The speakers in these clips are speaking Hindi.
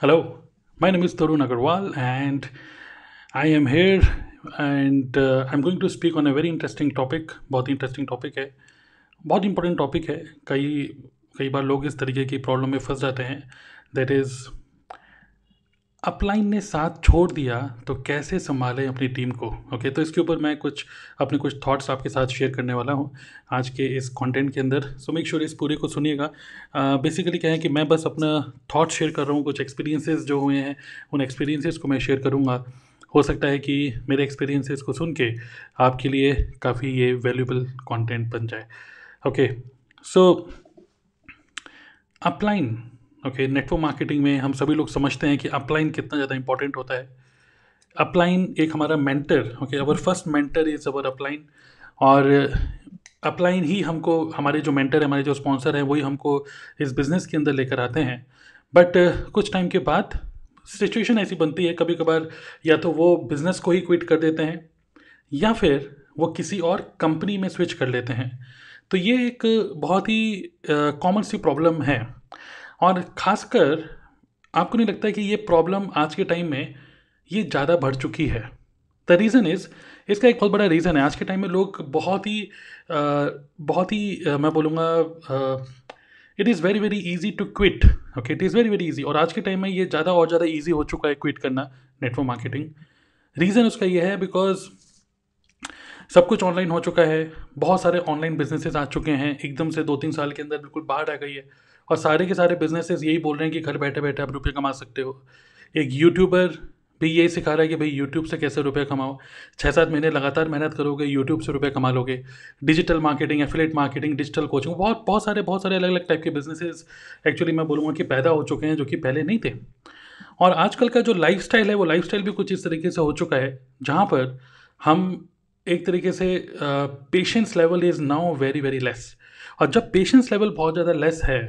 Hello, my name is Tarun Agarwal, and I am here, and uh, I'm going to speak on a very interesting topic. बहुत interesting topic है बहुत important topic है कई कई बार लोग इस तरीके की प्रॉब्लम में फंस जाते हैं दैट इज़ अपलाइन ने साथ छोड़ दिया तो कैसे संभालें अपनी टीम को? ओके तो इसके ऊपर मैं कुछ, अपने कुछ थॉट्स आपके साथ शेयर करने वाला हूँ आज के इस कंटेंट के अंदर। सो मेक श्योर इस पूरे को सुनिएगा। बेसिकली क्या है कि मैं बस अपना थॉट शेयर कर रहा हूँ, कुछ एक्सपीरियंसेस जो हुए हैं, उन एक्सपीरियंसेस को मैं शेयर करूँगा। हो सकता है कि मेरे एक्सपीरियंसेस को सुन के आपके लिए काफ़ी ये वैल्यूबल कॉन्टेंट बन जाए। Okay so upline okay network marketing में हम सभी लोग समझते हैं कि अपलाइन कितना ज़्यादा इंपॉर्टेंट होता है। अपलाइन एक हमारा mentor okay our first mentor is our upline और अपलाइन ही हमको, हमारे जो मेंटर है, हमारे जो स्पॉन्सर हैं, वही हमको इस बिज़नेस के अंदर लेकर आते हैं। बट कुछ टाइम के बाद सिचुएशन ऐसी बनती है कभी कभार या तो वो बिज़नेस को ही क्विट कर देते हैं, या फिर वो किसी और कंपनी में स्विच कर लेते हैं। तो ये एक बहुत ही कॉमन सी प्रॉब्लम है। और ख़ासकर आपको नहीं लगता है कि ये प्रॉब्लम आज के टाइम में ये ज़्यादा बढ़ चुकी है? द रीज़न इज़ इसका एक बहुत बड़ा रीज़न है। आज के टाइम में लोग बहुत ही आ, बहुत ही आ, मैं बोलूँगा it is very very easy to quit okay it is very very easy और आज के टाइम में ये ज़्यादा और ज़्यादा ईजी हो चुका है क्विट करना नेटवर्क मार्केटिंग रीज़न उसका ये है बिकॉज़ सब कुछ ऑनलाइन हो चुका है। बहुत सारे ऑनलाइन बिजनेसेस आ चुके हैं। एकदम से दो तीन साल के अंदर बिल्कुल बाहर आ गई है। और सारे के सारे बिजनेसेस यही बोल रहे हैं कि घर बैठे बैठे आप रुपये कमा सकते हो। एक यूट्यूबर भी यही सिखा रहा है कि भाई यूट्यूब से कैसे रुपये कमाओ। छः सात महीने लगातार मेहनत करोगे यूट्यूब से रुपये कमा लोगे। Digital marketing affiliate marketing digital coaching बहुत बहुत सारे बहुत सारे अलग अलग टाइप के बिजनेसेस एक्चुअली मैं बोलूँगा कि पैदा हो चुके हैं जो कि पहले नहीं थे। और आजकल का जो लाइफ है, वो लाइफ भी कुछ इस तरीके से हो चुका है, जहाँ पर हम एक तरीके से patience level is now very very less और जब पेशेंस लेवल बहुत ज़्यादा लेस है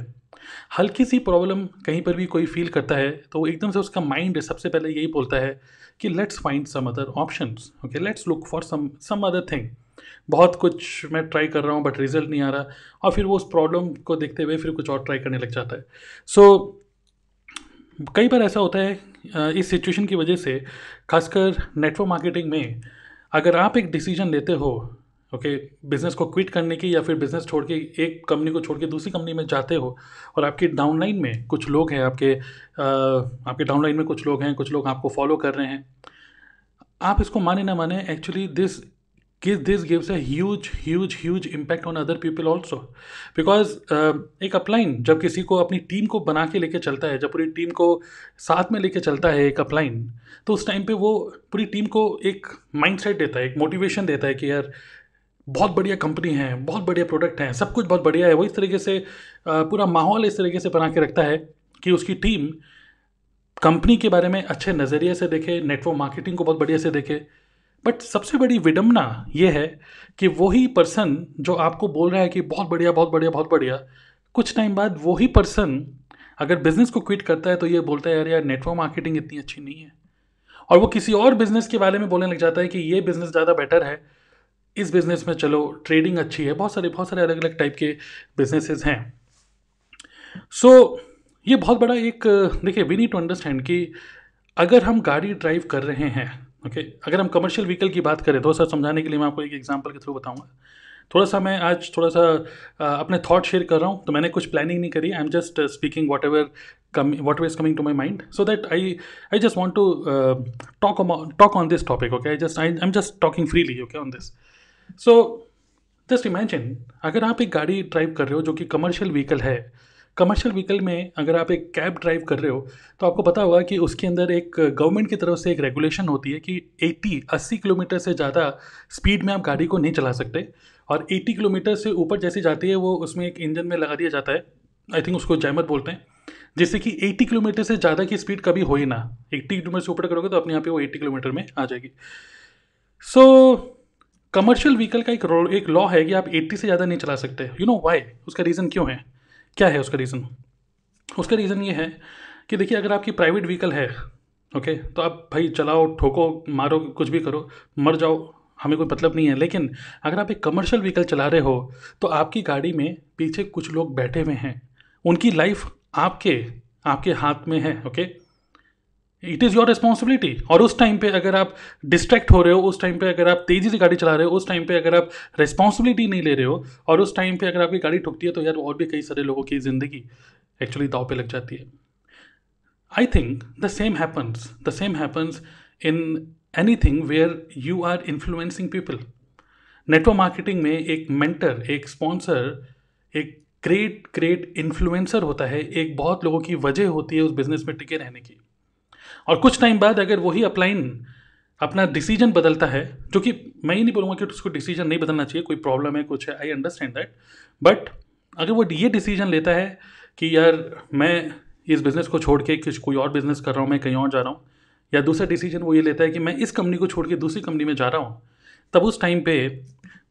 हल्की सी प्रॉब्लम कहीं पर भी कोई फील करता है तो एकदम से उसका माइंड सबसे पहले यही बोलता है कि let's find some other option okay let's look for some some other thing बहुत कुछ मैं ट्राई कर रहा हूँ बट रिज़ल्ट नहीं आ रहा और फिर वो उस प्रॉब्लम को देखते हुए फिर कुछ और ट्राई करने लग जाता है। सो so, कई बार ऐसा होता है इस सिचुएशन की वजह से खासकर नेटवर्क मार्केटिंग में अगर आप एक डिसीज़न लेते हो ओके बिज़नेस को क्विट करने की या फिर बिज़नेस छोड़ के एक कंपनी को छोड़ के दूसरी कंपनी में जाते हो और आपकी डाउनलाइन में कुछ लोग हैं, आपके आपके डाउनलाइन में कुछ लोग हैं, कुछ लोग आपको फॉलो कर रहे हैं। आप इसको माने ना माने actually this kiss this gives a huge huge huge impact on other people also because एक अपलाइन जब किसी को अपनी टीम को बना के लेके चलता है, जब पूरी टीम को साथ में लेके चलता है एक अपलाइन तो उस टाइम पे वो पूरी टीम को एक माइंड सेट देता है, एक मोटिवेशन देता है कि यार बहुत बढ़िया कंपनी है, बहुत बढ़िया प्रोडक्ट हैं, सब कुछ बहुत बढ़िया है। वो इस तरीके से पूरा माहौल इस तरीके से बना के रखता है कि उसकी टीम कंपनी के बारे में अच्छे नज़रिए से देखे नेटवर्क मार्केटिंग को बहुत बढ़िया से देखे। बट सबसे बड़ी विडम्बना ये है कि वही पर्सन जो आपको बोल रहा है कि बहुत बढ़िया बहुत बढ़िया बहुत बढ़िया, कुछ टाइम बाद वही पर्सन अगर बिज़नेस को क्विट करता है तो ये बोलता है, यार यार नेटवर्क मार्केटिंग इतनी अच्छी नहीं है। और वो किसी और बिज़नेस के बारे में बोलने लग जाता है कि ये बिज़नेस ज़्यादा बेटर है। इस बिज़नेस में चलो ट्रेडिंग अच्छी है बहुत सारे बहुत सारे अलग अलग टाइप के बिजनेसेस हैं। सो so, ये बहुत बड़ा एक देखिए वी नीड टू अंडरस्टैंड कि अगर हम गाड़ी ड्राइव कर रहे हैं ओके okay, अगर हम कमर्शियल व्हीकल की बात करें थोड़ा सा समझाने के लिए मैं आपको एक एग्जांपल के थ्रू बताऊँगा। थोड़ा सा मैं आज थोड़ा सा अपने थॉट शेयर कर रहा हूँ तो मैंने कुछ प्लानिंग नहीं करी I am just speaking whatever come what is coming to my mind so that I I just want to talk talk on this topic okay I just I am just talking freely okay on this so just imagine अगर आप एक गाड़ी ड्राइव कर रहे हो जो कि कमर्शियल व्हीकल है कमर्शियल व्हीकल में अगर आप एक कैब ड्राइव कर रहे हो तो आपको पता होगा कि उसके अंदर एक गवर्नमेंट की तरफ़ से एक रेगुलेशन होती है कि 80 80 किलोमीटर से ज़्यादा स्पीड में आप गाड़ी को नहीं चला सकते और 80 किलोमीटर से ऊपर जैसी जाती है वो उसमें एक इंजन में लगा दिया जाता है। आई थिंक उसको जैमर बोलते हैं जिससे कि 80 किलोमीटर से ज़्यादा की स्पीड कभी हो ही ना। 80 किलोमीटर से ऊपर करोगे तो अपने यहाँ पे वो 80 किलोमीटर में आ जाएगी। सो so, कमर्शियल व्हीकल का एक एक लॉ है कि आप 80 से ज़्यादा नहीं चला सकते। यू नो वाई उसका रीज़न क्यों है? क्या है उसका रीज़न उसका रीज़न ये है कि देखिए, अगर आपकी प्राइवेट व्हीकल है ओके तो आप भाई चलाओ, ठोको, मारो, कुछ भी करो, मर जाओ, हमें कोई मतलब नहीं है। लेकिन अगर आप एक कमर्शियल व्हीकल चला रहे हो तो आपकी गाड़ी में पीछे कुछ लोग बैठे हुए हैं। उनकी लाइफ आपके आपके हाथ में है okay it is your responsibility और उस टाइम पे अगर आप डिस्ट्रैक्ट हो रहे हो, उस टाइम पे अगर आप तेज़ी से गाड़ी चला रहे हो, उस टाइम पे अगर आप रिस्पॉन्सिबिलिटी नहीं ले रहे हो, और उस टाइम पे अगर आपकी गाड़ी ठुकती है तो यार और भी कई सारे लोगों की ज़िंदगी एक्चुअली दाव पे लग जाती है। I think the same happens the same happens in anything where you are influencing people network marketing में एक मेंटर एक स्पॉन्सर एक ग्रेट ग्रेट इन्फ्लुएंसर होता है, एक बहुत लोगों की वजह होती है उस बिज़नेस में टिके रहने की। और कुछ टाइम बाद अगर वही अपलाइन अपना डिसीज़न बदलता है, जो कि मैं ही नहीं बोलूँगा कि उसको डिसीज़न नहीं बदलना चाहिए, कोई प्रॉब्लम है, कुछ है आई अंडरस्टैंड दैट बट अगर वो ये डिसीज़न लेता है कि यार मैं इस बिज़नेस को छोड़ के कुछ, कोई और बिज़नेस कर रहा हूँ, मैं कहीं और जा रहा हूँ, या दूसरा डिसीज़न वो ये लेता है कि मैं इस कंपनी को छोड़ के दूसरी कंपनी में जा रहा हूँ, तब उस टाइम पे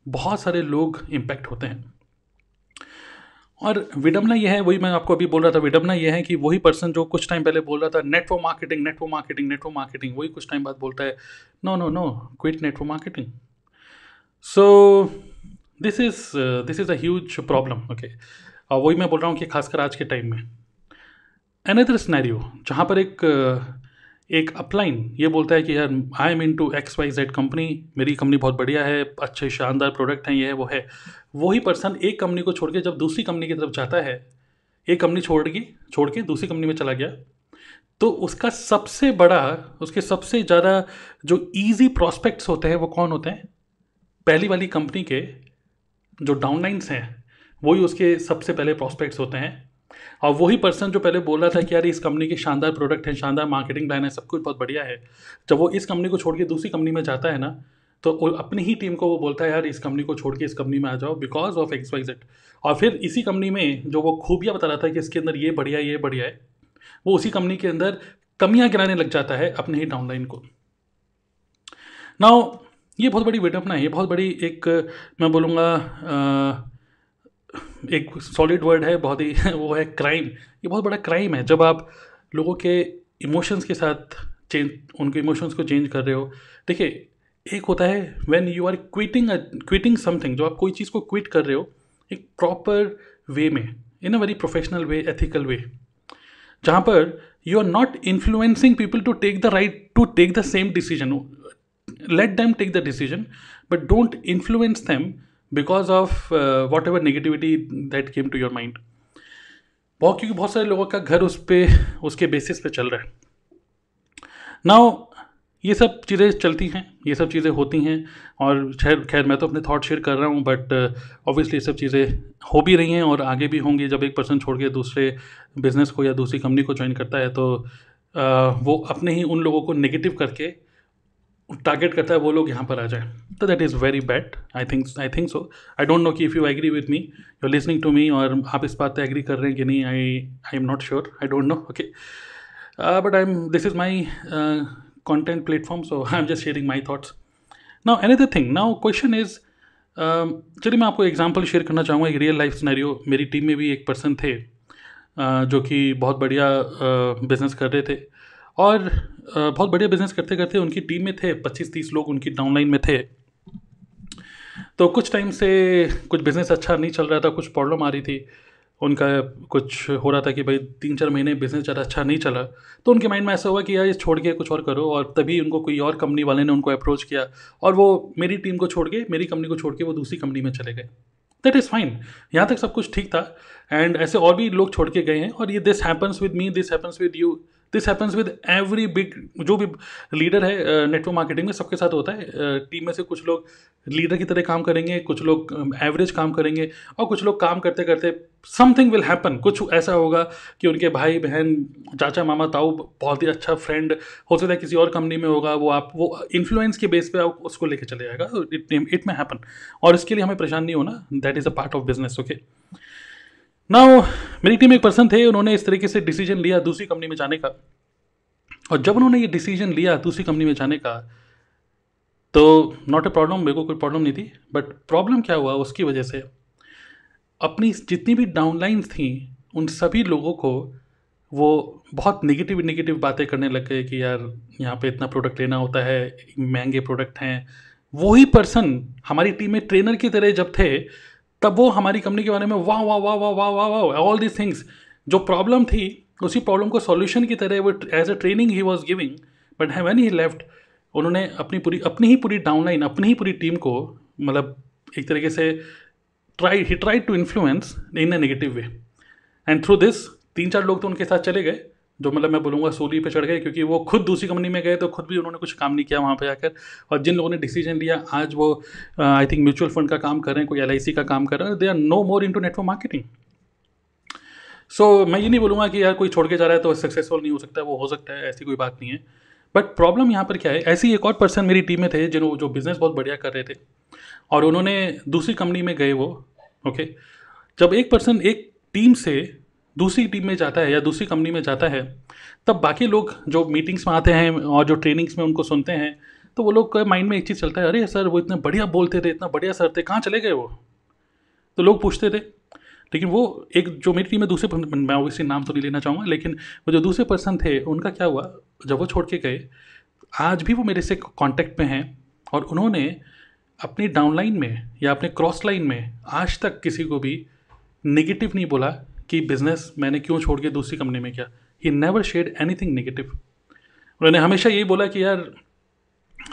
बहुत सारे लोग इम्पैक्ट होते हैं। और विडम्बना यह है वही मैं आपको अभी बोल रहा था विडम्बना यह है कि वही पर्सन जो कुछ टाइम पहले बोल रहा था network marketing network marketing network marketing वही कुछ टाइम बाद बोलता है no no no quit network marketing so this is this is a huge problem okay और वही मैं बोल रहा हूँ कि खासकर आज के टाइम में अनदर स्नैरियो जहाँ पर एक uh, एक अपलाइन, ये बोलता है कि यार I am into X Y Z company मेरी कंपनी बहुत बढ़िया है, अच्छे, शानदार प्रोडक्ट हैं, ये है, वो है। वही पर्सन एक कंपनी को छोड़ के जब दूसरी कंपनी की तरफ़ जाता है, एक कंपनी छोड़ के छोड़ के दूसरी कंपनी में चला गया तो उसका सबसे बड़ा, उसके सबसे ज़्यादा जो ईजी प्रॉस्पेक्ट्स होते हैं, वो कौन होते हैं? पहली वाली कंपनी के जो डाउनलाइंस हैं, वही उसके सबसे पहले प्रॉस्पेक्ट्स होते हैं। और वही पर्सन जो पहले बोल रहा था कि यार इस कंपनी के शानदार प्रोडक्ट है, शानदार मार्केटिंग प्लान है, सब कुछ बहुत बढ़िया है। जब वो इस कंपनी को छोड़ के दूसरी कंपनी में जाता है ना तो अपनी ही टीम को वो बोलता है, यार इस कंपनी को छोड़ के इस कंपनी में आ जाओ because of X Y Z और फिर इसी कंपनी में जो वो खूबियाँ बता रहा था कि इसके अंदर ये बढ़िया ये बढ़िया है, वो उसी कंपनी के अंदर कमियाँ गिराने लग जाता है अपने ही डाउनलाइन को। नाउ ये बहुत बड़ी वेटअप है, ये बहुत बड़ी एक, मैं बोलूँगा एक सॉलिड वर्ड है, बहुत ही, वो है क्राइम ये बहुत बड़ा क्राइम है. जब आप लोगों के इमोशंस के साथ चेंज उनके इमोशंस को चेंज कर रहे हो, देखिए, एक होता है when you are quitting quitting something जो आप कोई चीज़ को क्विट कर रहे हो, एक प्रॉपर वे में in a very professional way ethical way जहाँ पर you are not influencing people to take the right to take the same decision let them take the decision but don't influence them because of whatever negativity that came to your mind बहुत क्योंकि बहुत सारे लोगों का घर उस पर उसके बेसिस पे चल रहा है। नाउ ये सब चीज़ें चलती हैं ये सब चीज़ें होती हैं और खैर खैर मैं तो अपने थॉट शेयर कर रहा हूँ बट ऑब्वियसली ये सब चीज़ें हो भी रही हैं और आगे भी होंगी। जब एक पर्सन छोड़ के दूसरे बिज़नेस को या दूसरी कंपनी को ज्वाइन करता है तो uh, वो अपने ही उन लोगों को नेगेटिव करके टारगेट करता है वो लोग यहाँ पर आ जाए। तो that is very bad I think I think so I don't know कि if you agree with me you listening to me और आप इस बात पर एग्री कर रहे हैं कि नहीं I I am not sure I don't know okay but I am this is my content platform so i'm just sharing my thoughts. Now another thing. Now question is um, चलिए मैं आपको एग्जांपल शेयर करना चाहूँगा एक रियल लाइफ सिनेरियो मेरी टीम में भी एक पर्सन थे uh, जो कि बहुत बढ़िया बिज़नेस uh, कर रहे थे। और बहुत बढ़िया बिज़नेस करते करते उनकी टीम में थे, पच्चीस तीस लोग उनकी डाउनलाइन में थे। तो कुछ टाइम से कुछ बिज़नेस अच्छा नहीं चल रहा था, कुछ प्रॉब्लम आ रही थी। उनका कुछ हो रहा था कि भाई तीन चार महीने बिज़नेस ज़्यादा अच्छा नहीं चला। तो उनके माइंड में ऐसा हुआ कि यार ये छोड़ के कुछ और करो, और तभी उनको कोई और कंपनी वाले ने उनको अप्रोच किया, और वो मेरी टीम को छोड़ के, मेरी कंपनी को छोड़ के वो दूसरी कंपनी में चले गए। दैट इज़ फाइन यहाँ तक सब कुछ ठीक था। एंड ऐसे और भी लोग छोड़ के गए हैं, और ये this happens with me this happens with you this happens with every big जो भी लीडर है नेटवर्क uh, मार्केटिंग में सबके साथ होता है। टीम uh, में से कुछ लोग लीडर की तरह काम करेंगे कुछ लोग एवरेज um, काम करेंगे और कुछ लोग काम करते करते समथिंग विल हैपन कुछ ऐसा होगा कि उनके भाई बहन चाचा मामा ताऊ बहुत ही अच्छा फ्रेंड हो सकता है किसी और कंपनी में होगा वो आप वो इन्फ्लुएंस के बेस पे आप उसको लेके चले जाएगा। इट इट में हैपन और इसके लिए हमें परेशान नहीं होना। That is a part of business okay now मेरी टीम एक पर्सन थे, उन्होंने इस तरीके से डिसीज़न लिया दूसरी कंपनी में जाने का। और जब उन्होंने ये डिसीज़न लिया दूसरी कंपनी में जाने का तो नॉट ए प्रॉब्लम मेरे को कोई प्रॉब्लम नहीं थी। बट प्रॉब्लम क्या हुआ, उसकी वजह से अपनी जितनी भी डाउनलाइंस थी, उन सभी लोगों को वो बहुत नेगेटिव नेगेटिव बातें करने लग गए कि यार, यहाँ पे इतना प्रोडक्ट लेना होता है, महँगे प्रोडक्ट हैं। वही पर्सन हमारी टीम में ट्रेनर की तरह जब थे तब वो हमारी कंपनी के बारे में, वाह वाह वाह वाह वाह वाह वाह ऑल दीज थिंग्स जो प्रॉब्लम थी, उसी प्रॉब्लम को सॉल्यूशन की तरह वो as a training he was giving but he when he left उन्होंने अपनी पूरी, अपनी ही पूरी डाउनलाइन अपनी ही पूरी टीम को मतलब एक तरीके से try he try to influence in a negative way and through this तीन चार लोग तो उनके साथ चले गए। जो मतलब मैं बोलूँगा सूली पे चढ़ गए, क्योंकि वो खुद दूसरी कंपनी में गए तो खुद भी उन्होंने कुछ काम नहीं किया वहाँ पे आकर और जिन लोगों ने डिसीज़न लिया, आज वो आई थिंक म्यूचुअल फंड का काम कर रहे हैं, कोई एलआईसी का काम कर रहे हैं they are no more into network marketing so मैं ये नहीं बोलूँगा कि यार कोई छोड़ के जा रहा है तो सक्सेसफुल नहीं हो सकता, वो हो सकता है, ऐसी कोई बात नहीं है। बट प्रॉब्लम यहाँ पर क्या है, ऐसी एक और पर्सन मेरी टीम में थे, जिन्हों, जो बिज़नेस बहुत बढ़िया कर रहे थे, और उन्होंने दूसरी कंपनी में गए वो ओके जब एक पर्सन एक टीम से दूसरी टीम में जाता है या दूसरी कंपनी में जाता है, तब बाकी लोग जो मीटिंग्स में आते हैं और जो ट्रेनिंग्स में उनको सुनते हैं तो वो लोग का माइंड में एक चीज़ चलता है, अरे सर, वो इतना बढ़िया बोलते थे, इतना बढ़िया सर थे, कहाँ चले गए वो? तो लोग पूछते थे। लेकिन वो एक, जो मेरी टीम में दूसरे मैं ओबियसली नाम तो नहीं लेना चाहूँगा, लेकिन वो जो दूसरे पर्सन थे, उनका क्या हुआ, जब वो छोड़ के गए, आज भी वो मेरे से कांटेक्ट में हैं और उन्होंने अपनी डाउनलाइन में या अपने क्रॉस लाइन में आज तक किसी को भी नेगेटिव नहीं बोला कि बिज़नेस मैंने क्यों छोड़ के दूसरी कंपनी में किया? He never shared anything negative उन्होंने हमेशा यही बोला कि यार,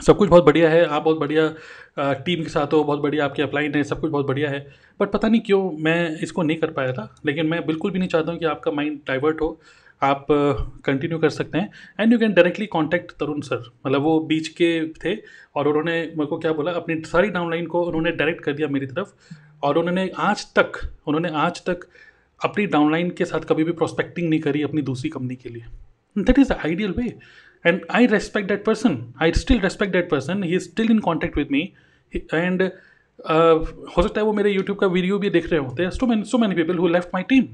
सब कुछ बहुत बढ़िया है, आप बहुत बढ़िया टीम के साथ हो, बहुत बढ़िया आपके अपलाइन है, सब कुछ बहुत बढ़िया है। बट पता नहीं क्यों मैं इसको नहीं कर पाया था। लेकिन मैं बिल्कुल भी नहीं चाहता हूँ कि आपका माइंड डाइवर्ट हो। आप कंटिन्यू कर सकते हैं। And you can directly contact Tarun sir मतलब वो बीच के थे और उन्होंने मेरे को क्या बोला, अपनी सारी डाउनलाइन को उन्होंने डायरेक्ट कर दिया मेरी तरफ़। और उन्होंने आज तक, उन्होंने आज तक अपनी डाउनलाइन के साथ कभी भी प्रोस्पेक्टिंग नहीं करी अपनी दूसरी कंपनी के लिए। That is the ideal way and I respect that person I still respect that person he is still in contact with me and हो सकता है वो मेरे यूट्यूब का वीडियो भी देख रहे होते हैं so many so many people who left my team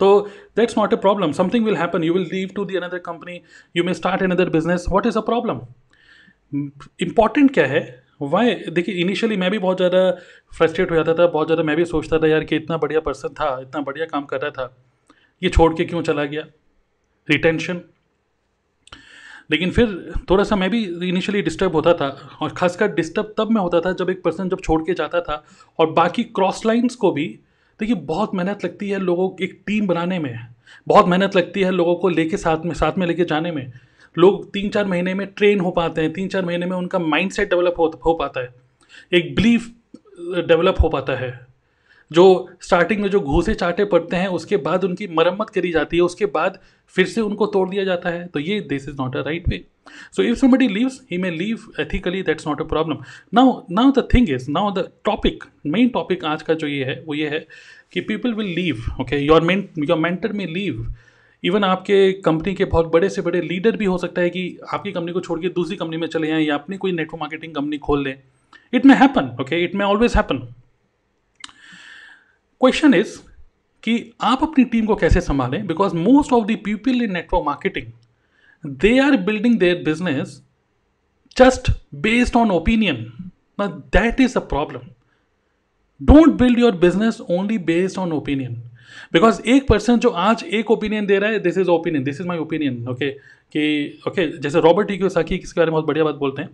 तो that's not a problem something will happen you will leave to the another company you may start another business what is a problem important क्या है? वाई देखिए इनिशियली मैं भी बहुत ज़्यादा फ्रस्ट्रेट हो जाता था, बहुत ज़्यादा मैं भी सोचता था, यार, कि इतना बढ़िया पर्सन था, इतना बढ़िया काम कर रहा था, ये छोड़ के क्यों चला गया? रिटेंशन लेकिन फिर थोड़ा सा मैं भी इनिशियली डिस्टर्ब होता था, और खासकर डिस्टर्ब तब मैं होता था जब एक पर्सन जब छोड़ के जाता था, और बाकी क्रॉस लाइन्स को भी, देखिए, बहुत मेहनत लगती है लोगों, एक टीम बनाने में, बहुत मेहनत लगती है लोगों को लेके साथ में साथ में लेके जाने में। लोग तीन चार महीने में ट्रेन हो पाते हैं तीन चार महीने में उनका माइंड सेट डेवलप हो, हो पाता है। एक बिलीफ डेवलप हो पाता है। जो स्टार्टिंग में जो घूसे चाटे पड़ते हैं उसके बाद उनकी मरम्मत करी जाती है उसके बाद फिर से उनको तोड़ दिया जाता है। तो ये this is not a right way so if somebody leaves he may leave ethically that's not a problem now now the thing is now the topic main topic आज का जो ये है वो ये है कि people will leave okay your main your mentor में लीव इवन आपके कंपनी के बहुत बड़े से बड़े लीडर भी हो सकता है कि आपकी कंपनी को छोड़ के दूसरी कंपनी में चले जाएँ या अपनी कोई नेटवर्क मार्केटिंग कंपनी खोल लें। It may happen okay it may always happen question is कि आप अपनी टीम को कैसे संभालें? Because most of the people in network marketing they are building their business just based on opinion that is a problem don't build your business only based on opinion because एक पर्सन जो आज एक ओपिनियन दे रहा है this is opinion this is my opinion okay कि ओके okay, जैसे रॉबर्ट टी साकी इसके बारे में बहुत बढ़िया बात बोलते हैं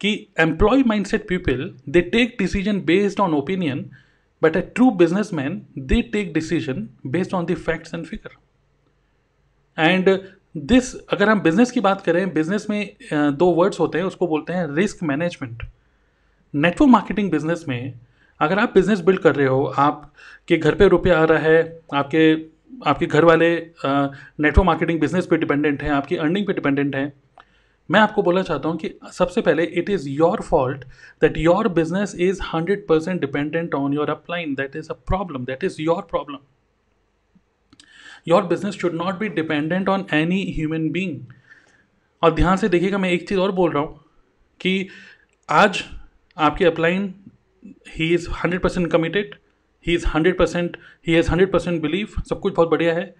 कि employee mindset people they take decision based on opinion but a true businessman they take decision based on the facts and figure and this अगर हम बिज़नेस की बात करें बिज़नेस में दो वर्ड्स होते हैं उसको बोलते हैं risk management network marketing business में अगर आप बिज़नेस बिल्ड कर रहे हो, आपके घर पे रुपया आ रहा है, आपके आपके घर वाले नेटवर्क मार्केटिंग बिज़नेस पे डिपेंडेंट हैं, आपकी अर्निंग पे डिपेंडेंट हैं, मैं आपको बोलना चाहता हूँ कि सबसे पहले it is your fault that your business is hundred percent dependent on your upline that is a problem that is your problem your business should not be dependent on any human being और ध्यान से देखिएगा, मैं एक चीज़ और बोल रहा हूँ कि आज आपके upline he is hundred percent committed he is hundred percent he has hundred percent believe सब कुछ बहुत बढ़िया है।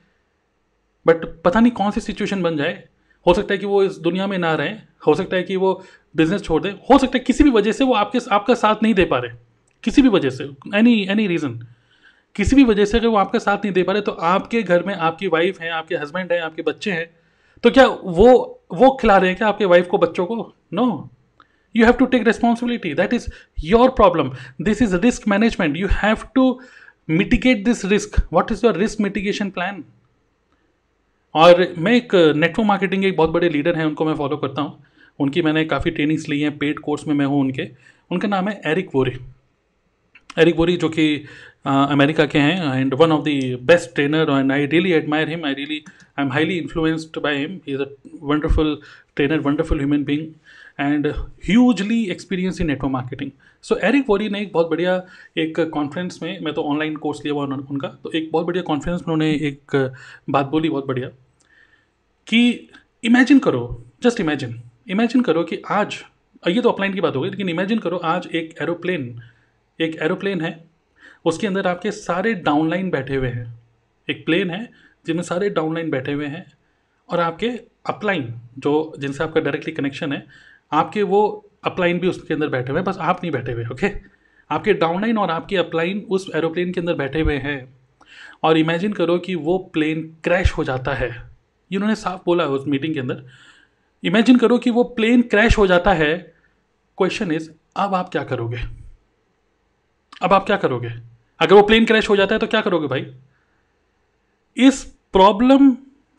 बट पता नहीं कौन सी सिचुएशन बन जाए। हो सकता है कि वो इस दुनिया में ना रहें। हो सकता है कि वो बिज़नेस छोड़ दें। हो सकता है किसी भी वजह से वो आपके, आपका साथ नहीं दे पा रहे। किसी भी वजह से। एनी एनी रीज़न किसी भी वजह से अगर वो आपका साथ नहीं दे पा रहे तो आपके घर में आपकी वाइफ है, आपके हस्बैंड हैं, आपके बच्चे हैं तो क्या वो वो खिला रहे हैं क्या आपके वाइफ को, बच्चों को? No no. You have to take responsibility. That is your problem. This is risk management. You have to mitigate this risk. What is your risk mitigation plan? और मैं एक नेटवर्क मार्केटिंग के एक बहुत बड़े लीडर हैं, उनको मैं फॉलो करता हूँ। उनकी मैंने काफ़ी ट्रेनिंग्स ली हैं पेड कोर्स में मैं हूँ उनके। उनका नाम है एरिक वोरी एरिक वोरी जो कि अमेरिका के हैं and one of the best trainer and I really admire him I really I am highly influenced by him he is a wonderful trainer wonderful human being and hugely experience in network marketing so Eric Worre ने एक बहुत बढ़िया एक कॉन्फ्रेंस में, मैं तो ऑनलाइन कोर्स लिया हुआ उन्होंने उनका तो एक बहुत बढ़िया कॉन्फ्रेंस में उन्होंने एक बात बोली बहुत बढ़िया कि इमेजिन करो जस्ट इमेजिन इमेजिन करो कि आज, ये तो अपलाइन की बात हो गई, लेकिन इमेजिन करो आज एक एरोप्लेन एक एरोप्लेन है, उसके अंदर आपके सारे डाउनलाइन बैठे हुए हैं, एक प्लेन है जिनमें सारे डाउनलाइन बैठे हुए हैं, और आपके अपलाइन जो जिनसे आपका डायरेक्टली कनेक्शन है आपके वो अपलाइन भी उसके अंदर बैठे हुए हैं, बस आप नहीं बैठे हुए ओके आपके डाउनलाइन और आपके अपलाइन उस एरोप्लेन के अंदर बैठे हुए हैं। और इमेजिन करो कि वो प्लेन क्रैश हो जाता है। इन्होंने साफ़ बोला उस मीटिंग के अंदर। इमेजिन करो कि वो प्लेन क्रैश हो जाता है। क्वेश्चन इज़ अब आप क्या करोगे? अब आप क्या करोगे? अगर वो प्लेन क्रैश हो जाता है तो क्या करोगे भाई? इस प्रॉब्लम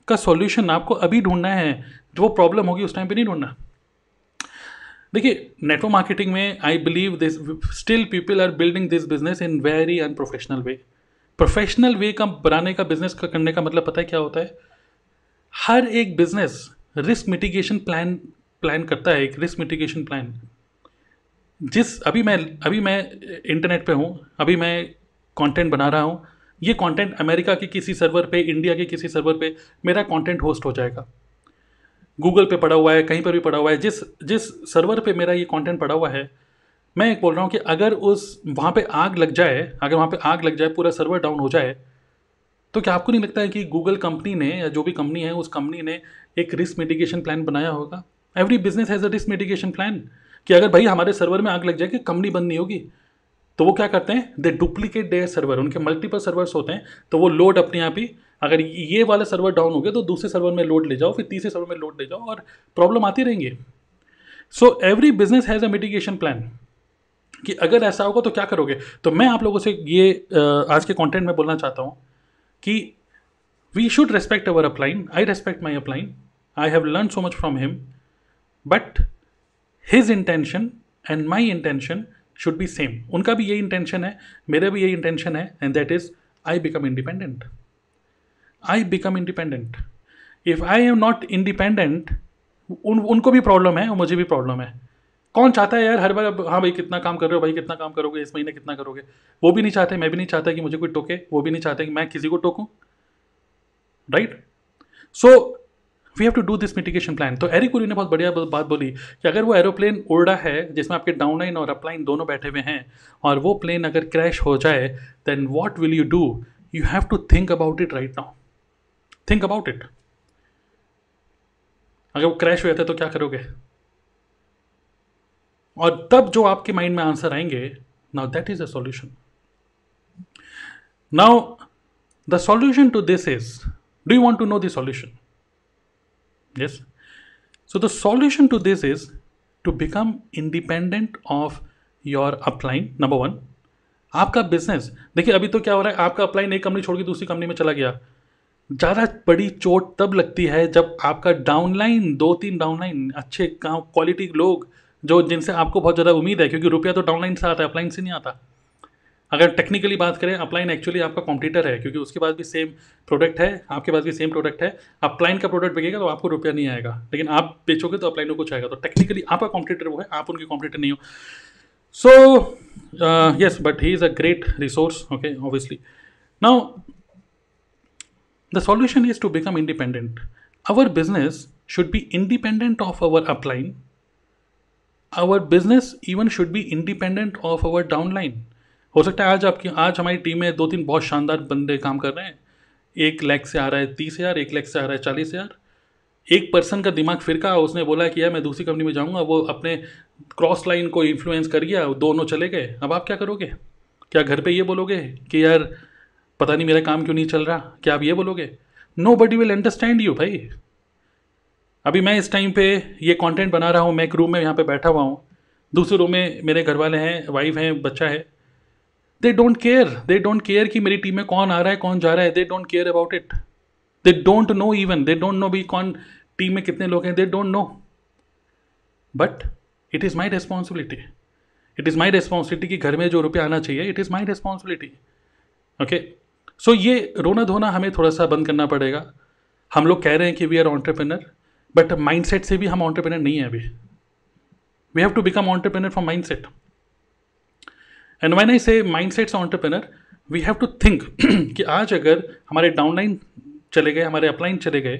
का सॉल्यूशन आपको अभी ढूंढना है। जो प्रॉब्लम होगी उस टाइम पे नहीं ढूंढना। देखिए नेटवर्क मार्केटिंग में I believe this still people are building this business in very unprofessional way professional way का बनाने का बिज़नेस करने का मतलब पता है क्या होता है? हर एक business risk mitigation plan plan करता है, एक रिस्क मिटिगेशन प्लान जिस, अभी मैं अभी मैं इंटरनेट पे हूँ, अभी मैं कंटेंट बना रहा हूँ, ये कंटेंट अमेरिका के किसी सर्वर पे इंडिया के किसी सर्वर पे मेरा कंटेंट होस्ट हो जाएगा। गूगल पे पड़ा हुआ है, कहीं पर भी पड़ा हुआ है, जिस जिस सर्वर पे मेरा ये कंटेंट पड़ा हुआ है, मैं एक बोल रहा हूँ कि अगर उस, वहाँ पे आग लग जाए, अगर वहाँ पे आग लग जाए, पूरा सर्वर डाउन हो जाए तो क्या आपको नहीं लगता है कि गूगल कंपनी ने या जो भी कंपनी है, उस कंपनी ने एक रिस्क मिटिगेशन प्लान बनाया होगा? Every business has a risk mitigation plan कि अगर भाई हमारे सर्वर में आग लग जाए कि कंपनी बंद नहीं होगी तो वो क्या करते हैं? दे डुप्लीकेट देयर सर्वर उनके मल्टीपल सर्वर्स होते हैं तो वो लोड अपने आप ही अगर ये वाला सर्वर डाउन हो गया तो दूसरे सर्वर में लोड ले जाओ, फिर तीसरे सर्वर में लोड ले जाओ, और प्रॉब्लम आती रहेंगे। So every business has a mitigation plan कि अगर ऐसा होगा तो क्या करोगे? तो मैं आप लोगों से ये आज के कंटेंट में बोलना चाहता हूँ कि we should respect our upline I respect my upline I have learn so much from him but his intention and my intention should be same उनका भी यही इंटेंशन है, मेरा भी यही इंटेंशन है and that is I become independent I become independent if I am not independent उन, उनको भी प्रॉब्लम है और मुझे भी प्रॉब्लम है। कौन चाहता है यार, हर बार हाँ भाई, कितना काम कर रहे हो भाई, कितना काम करोगे, इस महीने कितना करोगे? वो भी नहीं चाहते, मैं भी नहीं चाहता कि मुझे कोई टोके, वो भी नहीं चाहते कि मैं किसी को टोकूँ। Right so we have to do this mitigation plan तो एरिकुरी ने बहुत बढ़िया बात बोली कि अगर वो एरोप्लेन उड़ है, जिसमें आपके डाउनलाइन और अपलाइन दोनों बैठे हुए हैं, और वो प्लेन अगर क्रैश हो जाए then what will you do you have to think about it right now think about it अगर वो क्रैश हुआ था तो क्या करोगे? और तब जो आपके माइंड में आंसर आएँगे now that is a solution now the solution to this is do you want to know the solution yes. So, the solution to this is to become independent of your upline, number one आपका बिज़नेस देखिए, अभी तो क्या हो रहा है? आपका अपलाइन एक कंपनी छोड़ के दूसरी कंपनी में चला गया। ज़्यादा बड़ी चोट तब लगती है जब आपका डाउनलाइन दो तीन डाउनलाइन अच्छे क्वालिटी लोग, जो जिनसे आपको बहुत ज़्यादा उम्मीद है, क्योंकि रुपया तो डाउनलाइन से आता है अपलाइन से नहीं आता। अगर टेक्निकली बात करें अपलाइन एक्चुअली आपका कॉम्पिटिटर है, क्योंकि उसके पास भी सेम प्रोडक्ट है, आपके पास भी सेम प्रोडक्ट है। अपलाइन का प्रोडक्ट बिकेगा तो आपको रुपया नहीं आएगा, लेकिन आप बेचोगे तो अपलाइन को कुछ आएगा। तो टेक्निकली आपका कॉम्पिटिटर वो है, आप उनके कॉम्पिटिटर नहीं हो। So yes but he is a great resource okay obviously now The solution is to become independent. Our business should be independent of our upline. Our business even should be independent of our downline. हो सकता है आज आपकी, आज हमारी टीम में दो तीन बहुत शानदार बंदे काम कर रहे हैं एक लैख से आ रहा है तीस हज़ार, एक लैख से आ रहा है चालीस हज़ार एक पर्सन का दिमाग फिर का उसने बोला कि यार मैं दूसरी कंपनी में जाऊँगा, वो अपने क्रॉस लाइन को इन्फ्लुएंस कर गया, दोनों चले गए अब आप क्या करोगे क्या घर पे ये बोलोगे कि यार पता नहीं मेरा काम क्यों नहीं चल रहा? क्या आप ये बोलोगे? Nobody will understand you भाई। अभी मैं इस टाइम पे ये कंटेंट बना रहा हूँ, मैं एक रूम में यहाँ पे बैठा हुआ हूँ। दूसरे रूम में मेरे घर वाले हैं वाइफ हैं, बच्चा है। They don't care they don't care कि मेरी टीम में कौन आ रहा है, कौन जा रहा है। They don't care about it they don't know even they don't know भी कौन टीम में कितने लोग हैं they don't know but it is my responsibility it is my responsibility कि घर में जो रुपया आना चाहिए it is my responsibility okay so ये रोना धोना हमें थोड़ा सा बंद करना पड़ेगा। हम लोग कह रहे हैं कि we are entrepreneur but mind से भी हम ऑन्टरप्रेनर नहीं है अभी। We have to become entrepreneur from mind set and when I say mind sets entrepreneur we have to think कि आज अगर हमारे डाउनलाइन चले गए, हमारे अपलाइन चले गए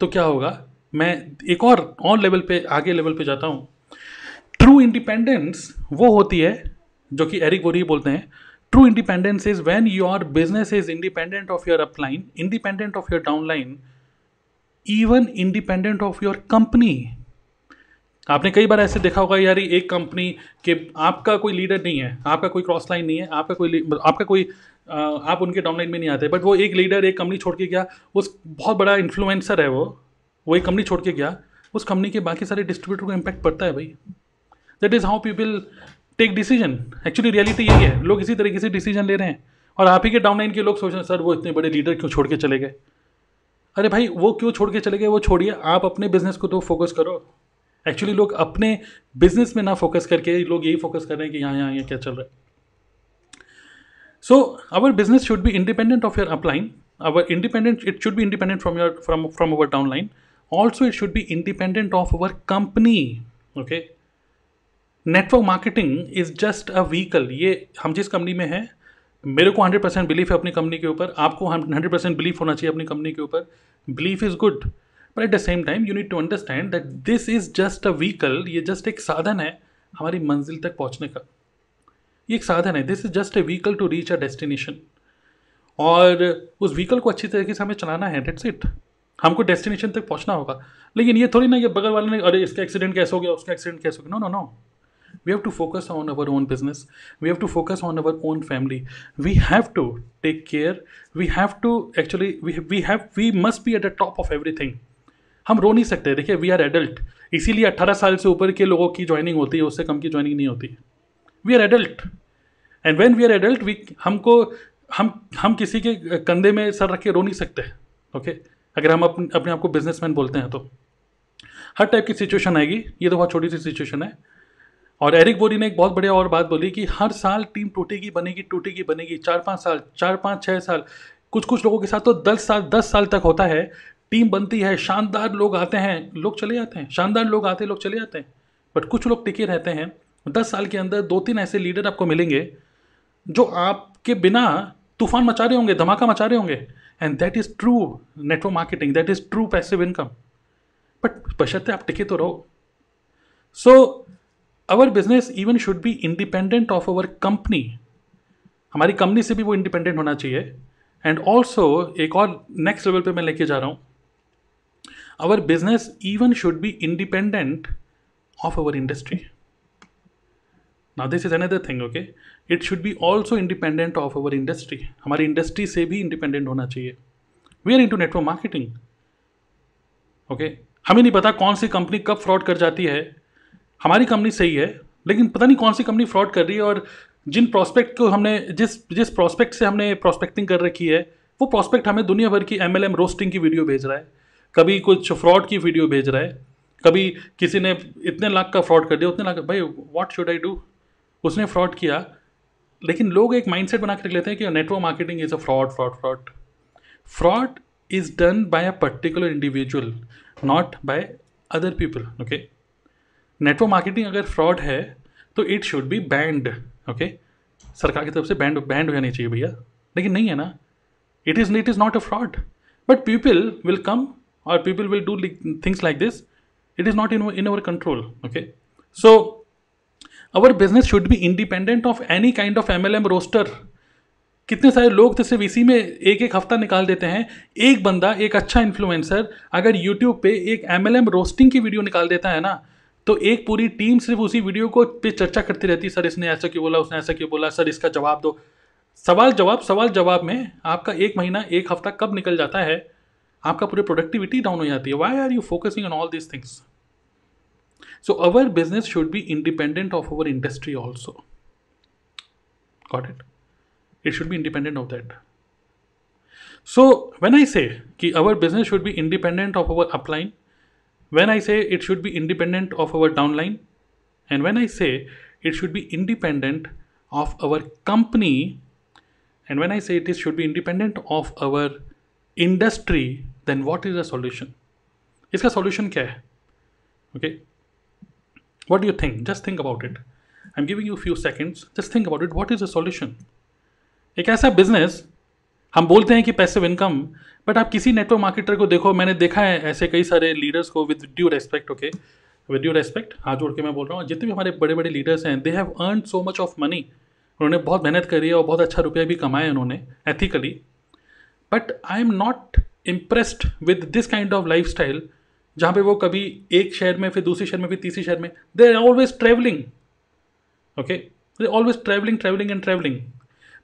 तो क्या होगा? मैं एक और और लेवल पे, आगे लेवल पे जाता हूँ। ट्रू इंडिपेंडेंस वो होती है, जो कि एरिक वोरी बोलते हैं true independence is when your business is independent of your upline independent of your downline even independent of your company आपने कई बार ऐसे देखा होगा यार, एक कंपनी के आपका कोई लीडर नहीं है, आपका कोई क्रॉस लाइन नहीं है, आपका कोई आपका कोई आप उनके डाउनलाइन में नहीं आते बट वो एक लीडर एक कंपनी छोड़ के गया, उस बहुत बड़ा इन्फ्लुएंसर है वो वो एक कंपनी छोड़ के गया, उस कंपनी के बाकी सारे डिस्ट्रीब्यूटर को इम्पैक्ट पड़ता है भाई। That is how people take decision actually reality यही है। लोग इसी तरीके से डिसीज़न ले रहे हैं। और आप ही के डाउनलाइन के लोग सोच रहे हैं, सर, वो इतने बड़े लीडर क्यों छोड़ के चले गए? अरे भाई, वो क्यों छोड़ के चले गए? वो छोड़िए। आप अपने बिज़नेस को तो फोकस करो। एक्चुअली लोग अपने बिज़नेस में ना फोकस करके, लोग यही फोकस कर रहे हैं कि यहाँ यहाँ यहाँ क्या चल रहा है। So our business should be independent of your upline our independent, it should be independent from your from our our downline. Also, it should be independent of our company. Okay? Network marketing is just a vehicle ये हम जिस कंपनी में हैं, मेरे को हंड्रेड परसेंट बिलीफ है अपनी कंपनी के ऊपर। आपको हंड्रेड परसेंट बिलीफ होना चाहिए अपनी कंपनी के ऊपर। Belief is good but at the same time you need to understand that this is just a vehicle ये जस्ट एक साधन है हमारी मंजिल तक पहुँचने का। ये एक साधन है। This is just a vehicle to reach a destination और उस व्हीकल को अच्छी तरीके से हमें चलाना है। डेट्स इट हमको डेस्टिनेशन तक पहुँचना होगा। लेकिन ये थोड़ी ना ये बगल वाले ने, अरे, इसका एक्सीडेंट कैसे हो गया? उसका एक्सीडेंट कैसे हो गया? No no no we have to focus on our own business. We have to focus on our own family. We have to take care. We have to actually we, we have we must be at the top of everything. हम रो नहीं सकते। देखिए वी आर एडल्ट इसीलिए 18 साल से ऊपर के लोगों की ज्वाइनिंग होती है उससे कम की ज्वाइनिंग नहीं होती we are adult and when we are adult we हमको हम हम किसी के कंधे में सर रख के रो नहीं सकते। ओके अगर हम अपने अपने आप को बिजनेसमैन बोलते हैं तो। हर टाइप की सिचुएशन आएगी। ये तो बहुत छोटी सी सिचुएशन है। और एरिक बोरी ने एक बहुत बढ़िया और बात बोली कि हर साल टीम टूटेगी, बनेगी टूटेगी, बनेगी। चार पाँच साल, चार पाँच छः साल। कुछ कुछ लोगों के साथ तो दस साल दस साल तक होता है। टीम बनती है, शानदार लोग आते हैं। लोग चले जाते हैं, शानदार लोग आते हैं, लोग चले जाते हैं। बट कुछ लोग टिके रहते हैं। दस साल के अंदर दो तीन ऐसे लीडर आपको मिलेंगे, जो आपके बिना तूफ़ान मचा रहे होंगे, धमाका मचा रहे होंगे। And that is true network marketing that is true passive income but बशर्ते आप टिके तो रहो। So our business even should be independent of our company हमारी कंपनी से भी वो इंडिपेंडेंट होना चाहिए। एंड ऑल्सो एक और नेक्स्ट लेवल पे मैं लेके जा रहा हूँ। Our business even should be independent of our industry ना this is another thing okay it should be also independent of our industry हमारी इंडस्ट्री से भी इंडिपेंडेंट होना चाहिए। We are into network marketing okay हमें नहीं पता कौन सी कंपनी कब फ्रॉड कर जाती है। हमारी कंपनी सही है, लेकिन पता नहीं कौन सी कंपनी फ्रॉड कर रही है और जिन प्रॉस्पेक्ट को हमने, जिस जिस प्रॉस्पेक्ट से हमने प्रॉस्पेक्टिंग कर रखी है, वो प्रॉस्पेक्ट हमें दुनिया भर की एम एल रोस्टिंग की वीडियो भेज रहा है। कभी कुछ फ्रॉड की वीडियो भेज रहा है, कभी किसी ने इतने लाख का फ्रॉड कर दिया, उतने लाख भाई व्हाट शुड आई डू उसने फ्रॉड किया, लेकिन लोग एक माइंडसेट बना के रख लेते हैं कि network marketing is a fraud fraud fraud fraud is done by a particular individual not by other people okay network marketing अगर फ्रॉड है तो it should be banned okay सरकार की तरफ़ से बैंड बैंड हो जानी चाहिए भैया। लेकिन नहीं है ना। It is it is not a fraud but people will come और people will do things like this it is not in in our control okay so our business should be independent of any kind of M L M roaster कितने सारे लोग तो सिर्फ़ इसी में एक एक हफ़्ता निकाल देते हैं। एक बंदा, एक अच्छा इन्फ्लुएंसर अगर यूट्यूब पे एक एम एल एम रोस्टिंग की वीडियो निकाल देता है ना तो एक पूरी टीम सिर्फ़ उसी वीडियो को पे चर्चा करती रहती है, सर, इसने ऐसा क्यों बोला, उसने ऐसा क्यों बोला, सर, इसका जवाब दो। सवाल जवाब सवाल जवाब में आपका एक महीना, एक हफ़्ता कब निकल जाता है, आपका पूरी प्रोडक्टिविटी डाउन हो जाती है। Why are you focusing on all these things so our business should be independent of our industry also got it it should be independent of that so when I say our business should be independent of our upline when i say it should be independent of our downline and when i say it should be independent of our company and when i say it is should be independent of our industry then what is the solution इसका solution क्या है okay what do you think just think about it i'm giving you a few seconds just think about it what is the solution एक ऐसा बिजनेस हम बोलते हैं कि पैसिव इनकम बट आप किसी नेटवर्क मार्केटर को देखो, मैंने देखा है ऐसे कई सारे लीडर्स को with due respect okay with due respect हाथ जोड़ के मैं बोल रहा हूँ, जितने भी हमारे बड़े बड़े लीडर्स हैं they have earn so much of money उन्होंने बहुत मेहनत करी है और बहुत अच्छा रुपया भी कमाया उन्होंने ethically but I am not impressed with this kind of life style जहाँ पे वो कभी एक शहर में, फिर दूसरे शहर में, फिर तीसरे शहर में they are always travelling okay they always travelling travelling and travelling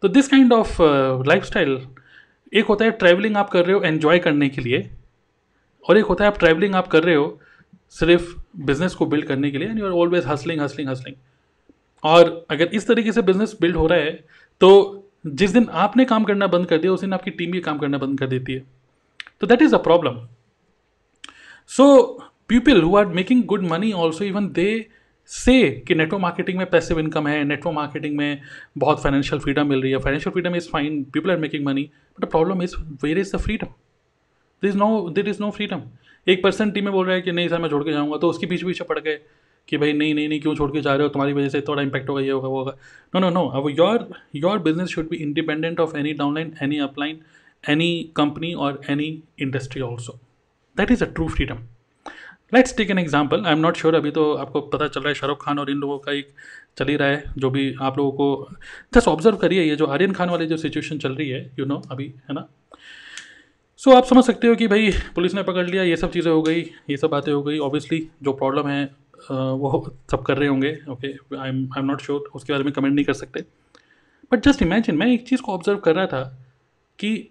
तो this kind of life style एक होता है ट्रैवलिंग आप कर रहे हो एन्जॉय करने के लिए, और एक होता है आप ट्रैवलिंग आप कर रहे हो सिर्फ़ बिज़नेस को बिल्ड करने के लिए and you are always hustling hustling hustling और अगर इस तरीके से बिज़नेस बिल्ड हो रहा है तो जिस दिन आपने काम करना बंद कर दिया, उस दिन आपकी टीम भी काम करना बंद कर देती है। तो that is a problem so people who are making good money also even they say कि नेटवर्क मार्केटिंग में पैसिव इनकम है नेटवर्क मार्केटिंग में बहुत फाइनेंशियल फ्रीडम मिल रही है। Financial freedom is fine people are making money but the problem is where is the freedom there is no there is no freedom एक पर्सन टीम में बोल रहा है कि नहीं सर मैं छोड़ के जाऊँगा तो उसके पीछे पीछे पड़ गए कि भाई नहीं नहीं नहीं, क्यों छोड़ के जा रहे हो? तुम्हारी वजह से थोड़ा इंपैक्ट होगा, ये होगा, वो होगा। नो नो नो अब your your business should be independent of any downline any upline any company और any industry also that is a true freedom let's take an example I am not sure अभी तो आपको पता चल रहा है शाहरुख खान और इन लोगों का एक चल ही रहा है जो भी आप लोगों को जस्ट ऑब्ज़र्व करिए ये जो आर्यन खान वाली जो सिचुएशन चल रही है यू you नो know, अभी है ना? सो so, आप समझ सकते हो कि भाई पुलिस ने पकड़ लिया ये सब चीज़ें हो गई ये सब बातें हो गई। ऑब्वियसली जो प्रॉब्लम है वो सब कर रहे होंगे okay I am I am not sure उसके बारे में कमेंट नहीं कर सकते। बट जस्ट इमेजिन मैं एक चीज़ को ऑब्ज़र्व कर रहा था कि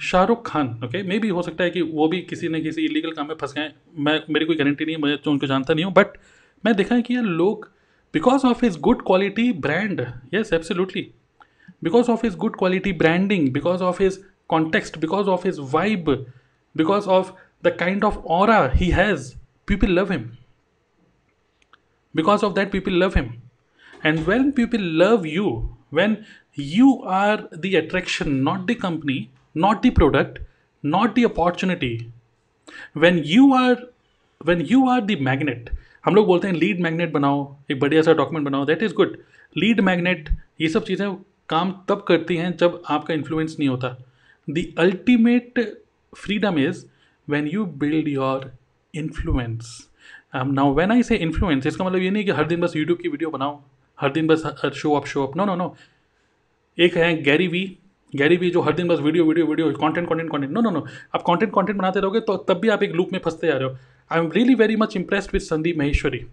शाहरुख खान ओके मे भी हो सकता है कि वो भी किसी न किसी इलीगल काम में फंस गए। मैं, मेरी कोई गारंटी नहीं है, मैं तो उनको जानता नहीं हूँ बट मैं देखा है कि यार लोग because of his good quality brand yes absolutely because of his good quality branding because of his context because of his vibe because of the kind of और he has people love him because of that people love him and when people love you when you are the attraction not the company not the product, not the opportunity. When you are, when you are the magnet, हम लोग बोलते हैं लीड मैग्नेट बनाओ, एक बढ़िया सा डॉक्यूमेंट बनाओ that is good lead magnet ये सब चीज़ें काम तब करती हैं जब आपका इन्फ्लुएंस नहीं होता. The ultimate freedom is when you build your influence now when I say influence इसका मतलब ये नहीं कि हर दिन बस यूट्यूब की वीडियो बनाओ, हर दिन बस show up show up no no no एक है गैरी वी गैरी भी जो हर दिन बस video video video content content content no no no आप कंटेंट कंटेंट बनाते रहोगे तो तब भी आप एक लूप में फंसते जा रहे हो। I am really very much impressed with Sandeep Maheshwari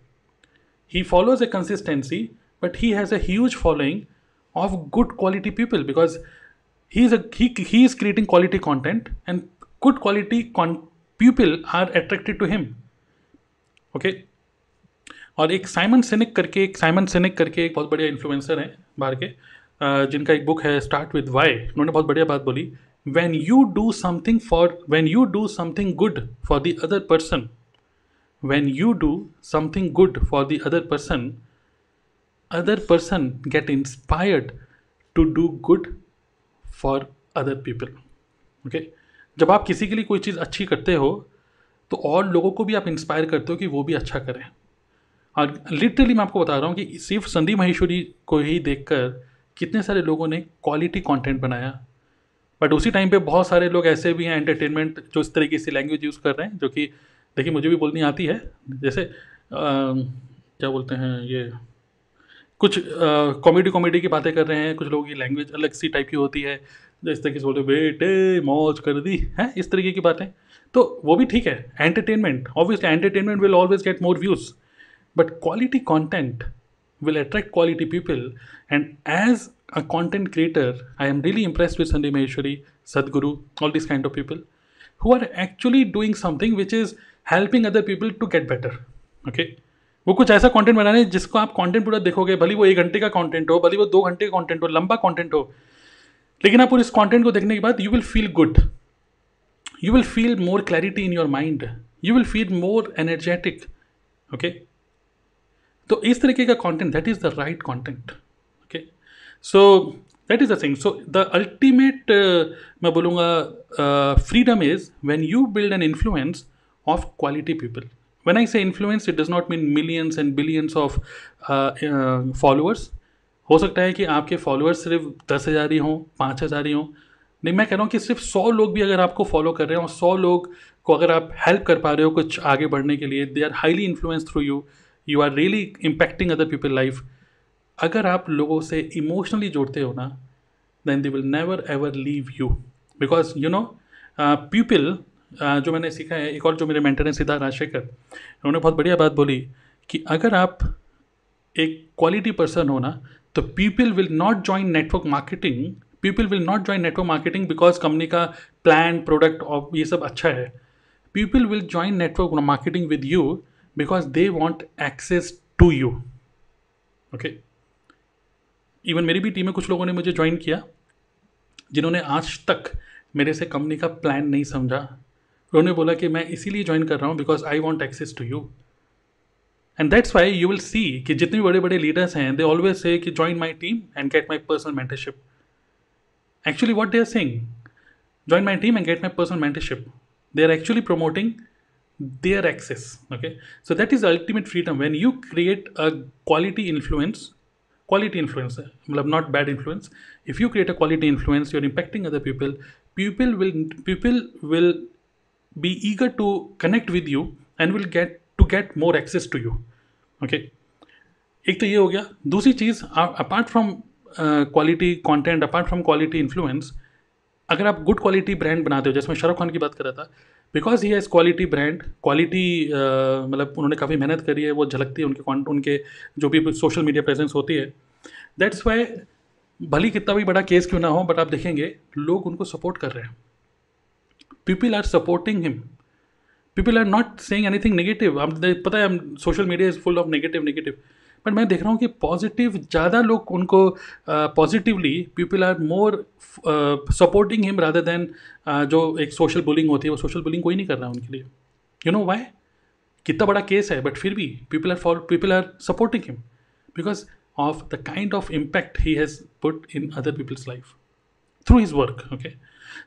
he follows a consistency but he has a huge following of good quality people because he is he is creating quality content and good quality people are attracted to him okay और एक साइमन सेनिक करके, एक साइमन सेनिक करके एक बहुत बढ़िया इन्फ्लुएंसर हैं बाहर के। जिनका एक बुक है स्टार्ट विद वाई उन्होंने बहुत बढ़िया बात बोली। When you do something for when you do something good for the other person when you do something good for the other person other person get inspired to do good for other people okay जब आप किसी के लिए कोई चीज़ अच्छी करते हो तो और लोगों को भी आप इंस्पायर करते हो कि वो भी अच्छा करें। और लिटरली मैं आपको बता रहा हूँ कि सिर्फ़ संदीप महेश्वरी को ही देखकर कितने सारे लोगों ने क्वालिटी कंटेंट बनाया। बट उसी टाइम पे बहुत सारे लोग ऐसे भी हैं एंटरटेनमेंट जो इस तरीके से लैंग्वेज यूज़ कर रहे हैं जो कि देखिए मुझे भी बोलनी आती है। जैसे आ, क्या बोलते हैं ये कुछ कॉमेडी कॉमेडी की बातें कर रहे हैं कुछ लोगों की लैंग्वेज अलग सी टाइप की होती है जो इस तरीके से बोलते बेटे मौज कर दी। है इस तरीके की बातें। तो वो भी ठीक है entertainment obviously entertainment will always get more views but quality content will attract quality people. And as a content creator, I am really impressed with Sandeep Maheshwari, Sadhguru, all these kind of people who are actually doing something which is helping other people to get better. Okay. वो कुछ ऐसा कंटेंट बना रहे हैं जिसको आप कंटेंट पूरा देखोगे भले वो एक घंटे का कंटेंट हो भले वो दो घंटे का कंटेंट हो लंबा कंटेंट हो लेकिन आप इस कंटेंट को देखने के बाद you will feel good you will feel more clarity in your mind you will feel more energetic okay तो इस तरीके का content that is the right content okay so that is the thing so the ultimate मैं बोलूँगा freedom is when you build an influence of quality people say influence it does not mean millions and billions of uh, uh, followers. हो सकता है कि आपके फॉलोअर्स सिर्फ़ दस हज़ार ही हों पाँच हज़ार ही हों। नहीं मैं कह रहा हूँ कि सिर्फ़ सौ लोग भी अगर आपको फॉलो कर रहे हो और सौ लोग को अगर आप हेल्प कर पा रहे हो कुछ आगे बढ़ने के लिए they are highly influence through you you are really impacting other people life अगर आप लोगों से इमोशनली जोड़ते हो ना then they will never ever leave you because you know people जो मैंने सीखा है, एक और जो मेरे मेंटर हैं, सिद्धार्थ राजशेखर, उन्होंने बहुत बढ़िया बात बोली कि अगर आप एक क्वालिटी पर्सन हो ना तो people will not join network marketing people will not join network marketing because company का प्लान प्रोडक्ट और ये सब अच्छा है. People will join network marketing with you because they want access to you okay even मेरी भी टीम में कुछ लोगों ने मुझे ज्वाइन किया, जिन्होंने आज तक मेरे से कंपनी का प्लान नहीं समझा। उन्होंने बोला कि मैं इसीलिए ज्वाइन कर रहा हूँ because I want access to you and that's why you will see कि जितने बड़े बड़े लीडर्स हैं दे ऑलवेज से कि join my team and get my personal mentorship actually what they are saying join my team and get my personal mentorship they are actually promoting their access okay so that is the ultimate freedom when you create a quality influence quality influence not bad influence if you create a quality influence you're impacting other people people will people will be eager to connect with you and will get to get more access to you okay एक तो ये हो गया दूसरी चीज़ apart from quality content apart from quality influence अगर आप गुड क्वालिटी ब्रांड बनाते हो जैसे मैं शाहरुख खान की बात कर रहा था because he has quality brand quality मतलब उन्होंने काफ़ी मेहनत करी है, वो झलकती है उनके कॉन्ट उनके जो भी सोशल मीडिया प्रेजेंस होती है। दैट्स वाई भली कितना भी बड़ा केस क्यों ना हो बट आप देखेंगे, लोग उनको सपोर्ट कर रहे हैं। People are supporting him people are not saying anything negative अब पता है social media is full of negative negative but मैं देख रहा हूँ कि पॉजिटिव ज़्यादा लोग उनको positively people are more supporting him rather than जो एक सोशल बुलिंग होती है वो सोशल बुलिंग कोई नहीं कर रहा है उनके लिए। यू नो वाई कितना बड़ा केस है बट फिर भी people are for people are supporting him because of the kind of impact he has put in other people's life through his work okay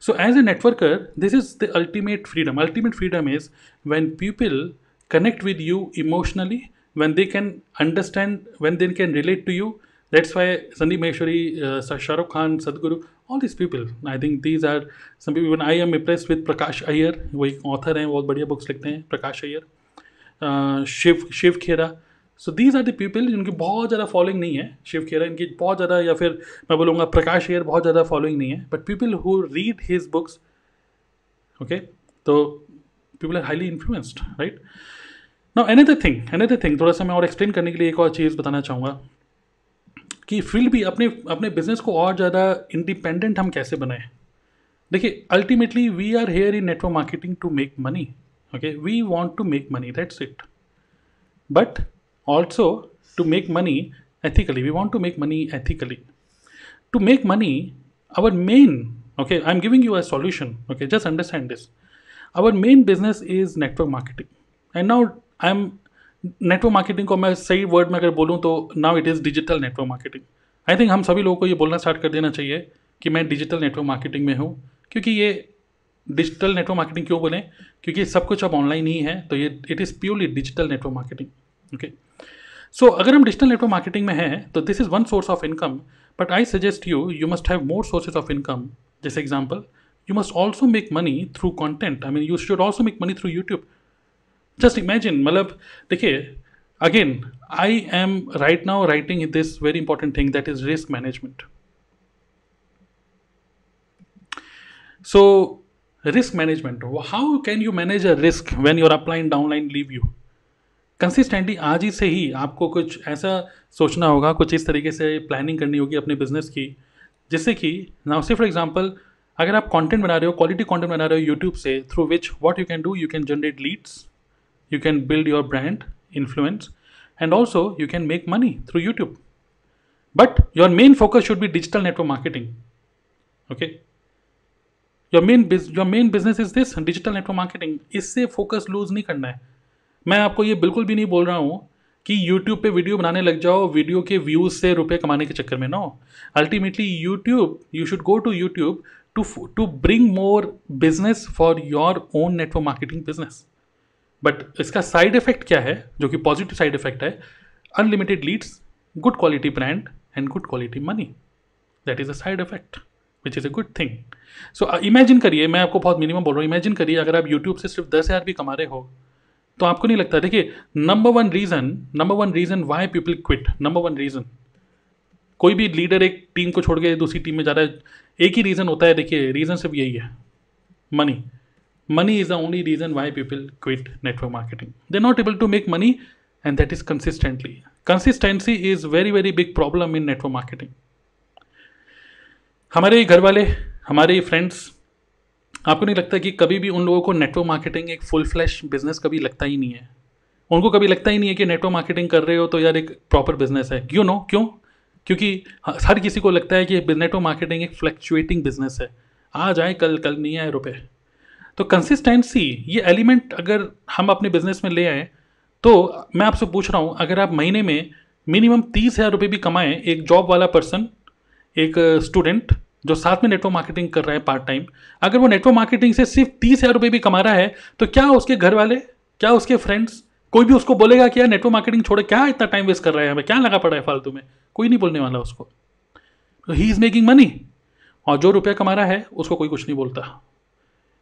So, as a networker, this is the ultimate freedom. Ultimate freedom is when people connect with you emotionally, when they can understand, when they can relate to you. That's why Sandeep Maheshwari, uh, Shah Rukh Khan, Sadhguru, all these people. I think these are some people. Even I am impressed with Prakash Iyer, वो एक author हैं बहुत बढ़िया books लिखते हैं Prakash Iyer Shiv Shiv Khera so these are the people जिनकी बहुत ज़्यादा फॉलोइंग नहीं है शिव खेरा इनकी बहुत ज़्यादा या फिर मैं बोलूँगा प्रकाश एयर बहुत ज़्यादा फॉलोइंग नहीं है but people who read his books okay तो people are highly influenced right now anything thing anything thing थोड़ा सा मैं और एक्सप्लेन करने के लिए एक और चीज़ बताना चाहूँगा कि फ़ील्ड भी अपने अपने बिज़नेस को और ज़्यादा इंडिपेंडेंट हम कैसे बनाए? देखिए ultimately we are here in network marketing to make money okay we want to make money that's it but also to make money ethically we want to make money ethically to make money our main okay I am giving you a solution okay just understand this our main business is network marketing and now i'm network marketing को मैं सही वर्ड में अगर बोलूँ तो now it is digital network marketing I think हम सभी लोगों को ये बोलना स्टार्ट कर देना चाहिए कि मैं डिजिटल नेटवर्क मार्केटिंग में हूँ, क्योंकि ये डिजिटल नेटवर्क मार्केटिंग क्यों बोलें? क्योंकि सब कुछ अब ऑनलाइन ही है तो ये it is purely digital network marketing okay so अगर हम डिजिटल नेटवर्क मार्केटिंग में हैं तो this is one source of income but I suggest you you must have more sources of income जैसे example you must also make money through content I mean you should also make money through YouTube. Just imagine मतलब देखिए again I am right now writing this very important thing that is risk management so risk management how can you manage a risk when your upline downline leave you consistently आज ही से ही आपको कुछ ऐसा सोचना होगा, कुछ इस तरीके से प्लानिंग करनी होगी अपने बिज़नेस की, जिससे कि नाउ से फॉर एग्ज़ाम्पल अगर आप कॉन्टेंट बना रहे हो क्वालिटी कॉन्टेंट बना रहे हो यूट्यूब से through which what you can do you can generate leads you can build your brand influence and also you can make money through YouTube but your main focus should be digital network marketing okay your main your main business is this digital network marketing इससे फोकस लूज नहीं करना है। मैं आपको ये बिल्कुल भी नहीं बोल रहा हूँ कि यूट्यूब पे वीडियो बनाने लग जाओ वीडियो के व्यूज़ से रुपए कमाने के चक्कर में no ultimately YouTube you should go to YouTube to to bring more business for your own network marketing business but इसका साइड इफ़ेक्ट क्या है, जो कि पॉजिटिव साइड इफ़ेक्ट है? Unlimited leads good quality brand and good quality money that is a side effect which is a good thing so imagine करिए, मैं आपको बहुत मिनिमम बोल रहा हूँ इमेजिन करिए, अगर आप यूट्यूब से सिर्फ़ दस हज़ार भी कमा रहे हो तो आपको नहीं लगता? देखिए number one reason number one reason why people quit number one reason कोई भी लीडर एक टीम को छोड़ के दूसरी टीम में जा रहा है, एक ही रीज़न होता है, देखिए रीज़न सिर्फ़ यही है. Money money is the only reason why people quit network marketing they not able to make money and that is consistently consistency is very very big problem in network marketing हमारे घर वाले हमारे फ्रेंड्स आपको नहीं लगता कि कभी भी उन लोगों को नेटवर्क मार्केटिंग एक फुल फ्लैश बिज़नेस कभी लगता ही नहीं है? उनको कभी लगता ही नहीं है कि नेटवर्क मार्केटिंग कर रहे हो तो यार एक प्रॉपर बिज़नेस है। क्यों नो? क्यों? क्योंकि हर किसी को लगता है कि नेटवर्क मार्केटिंग एक फ्लक्चुएटिंग बिज़नेस है। आज आए कल कल नहीं आए रुपए। तो कंसिस्टेंसी ये एलिमेंट अगर हम अपने बिज़नेस में ले आए तो मैं आपसे पूछ रहा हूँ, अगर आप महीने में मिनिमम तीस हज़ार रुपये भी कमाएँ, एक जॉब वाला पर्सन एक स्टूडेंट जो साथ में नेटवर्क मार्केटिंग कर रहा है पार्ट टाइम अगर वो नेटवर्क मार्केटिंग से सिर्फ़ तीस हज़ार रुपये भी कमा रहा है तो क्या उसके घर वाले क्या उसके फ्रेंड्स कोई भी उसको बोलेगा कि यार नेटवर्क मार्केटिंग छोड़े, क्या इतना टाइम वेस्ट कर रहा है हमें क्या लगा पड़ा है फालतू में? कोई नहीं बोलने वाला उसको। ही इज़ मेकिंग मनी और जो रुपया कमा रहा है, उसको कोई कुछ नहीं बोलता।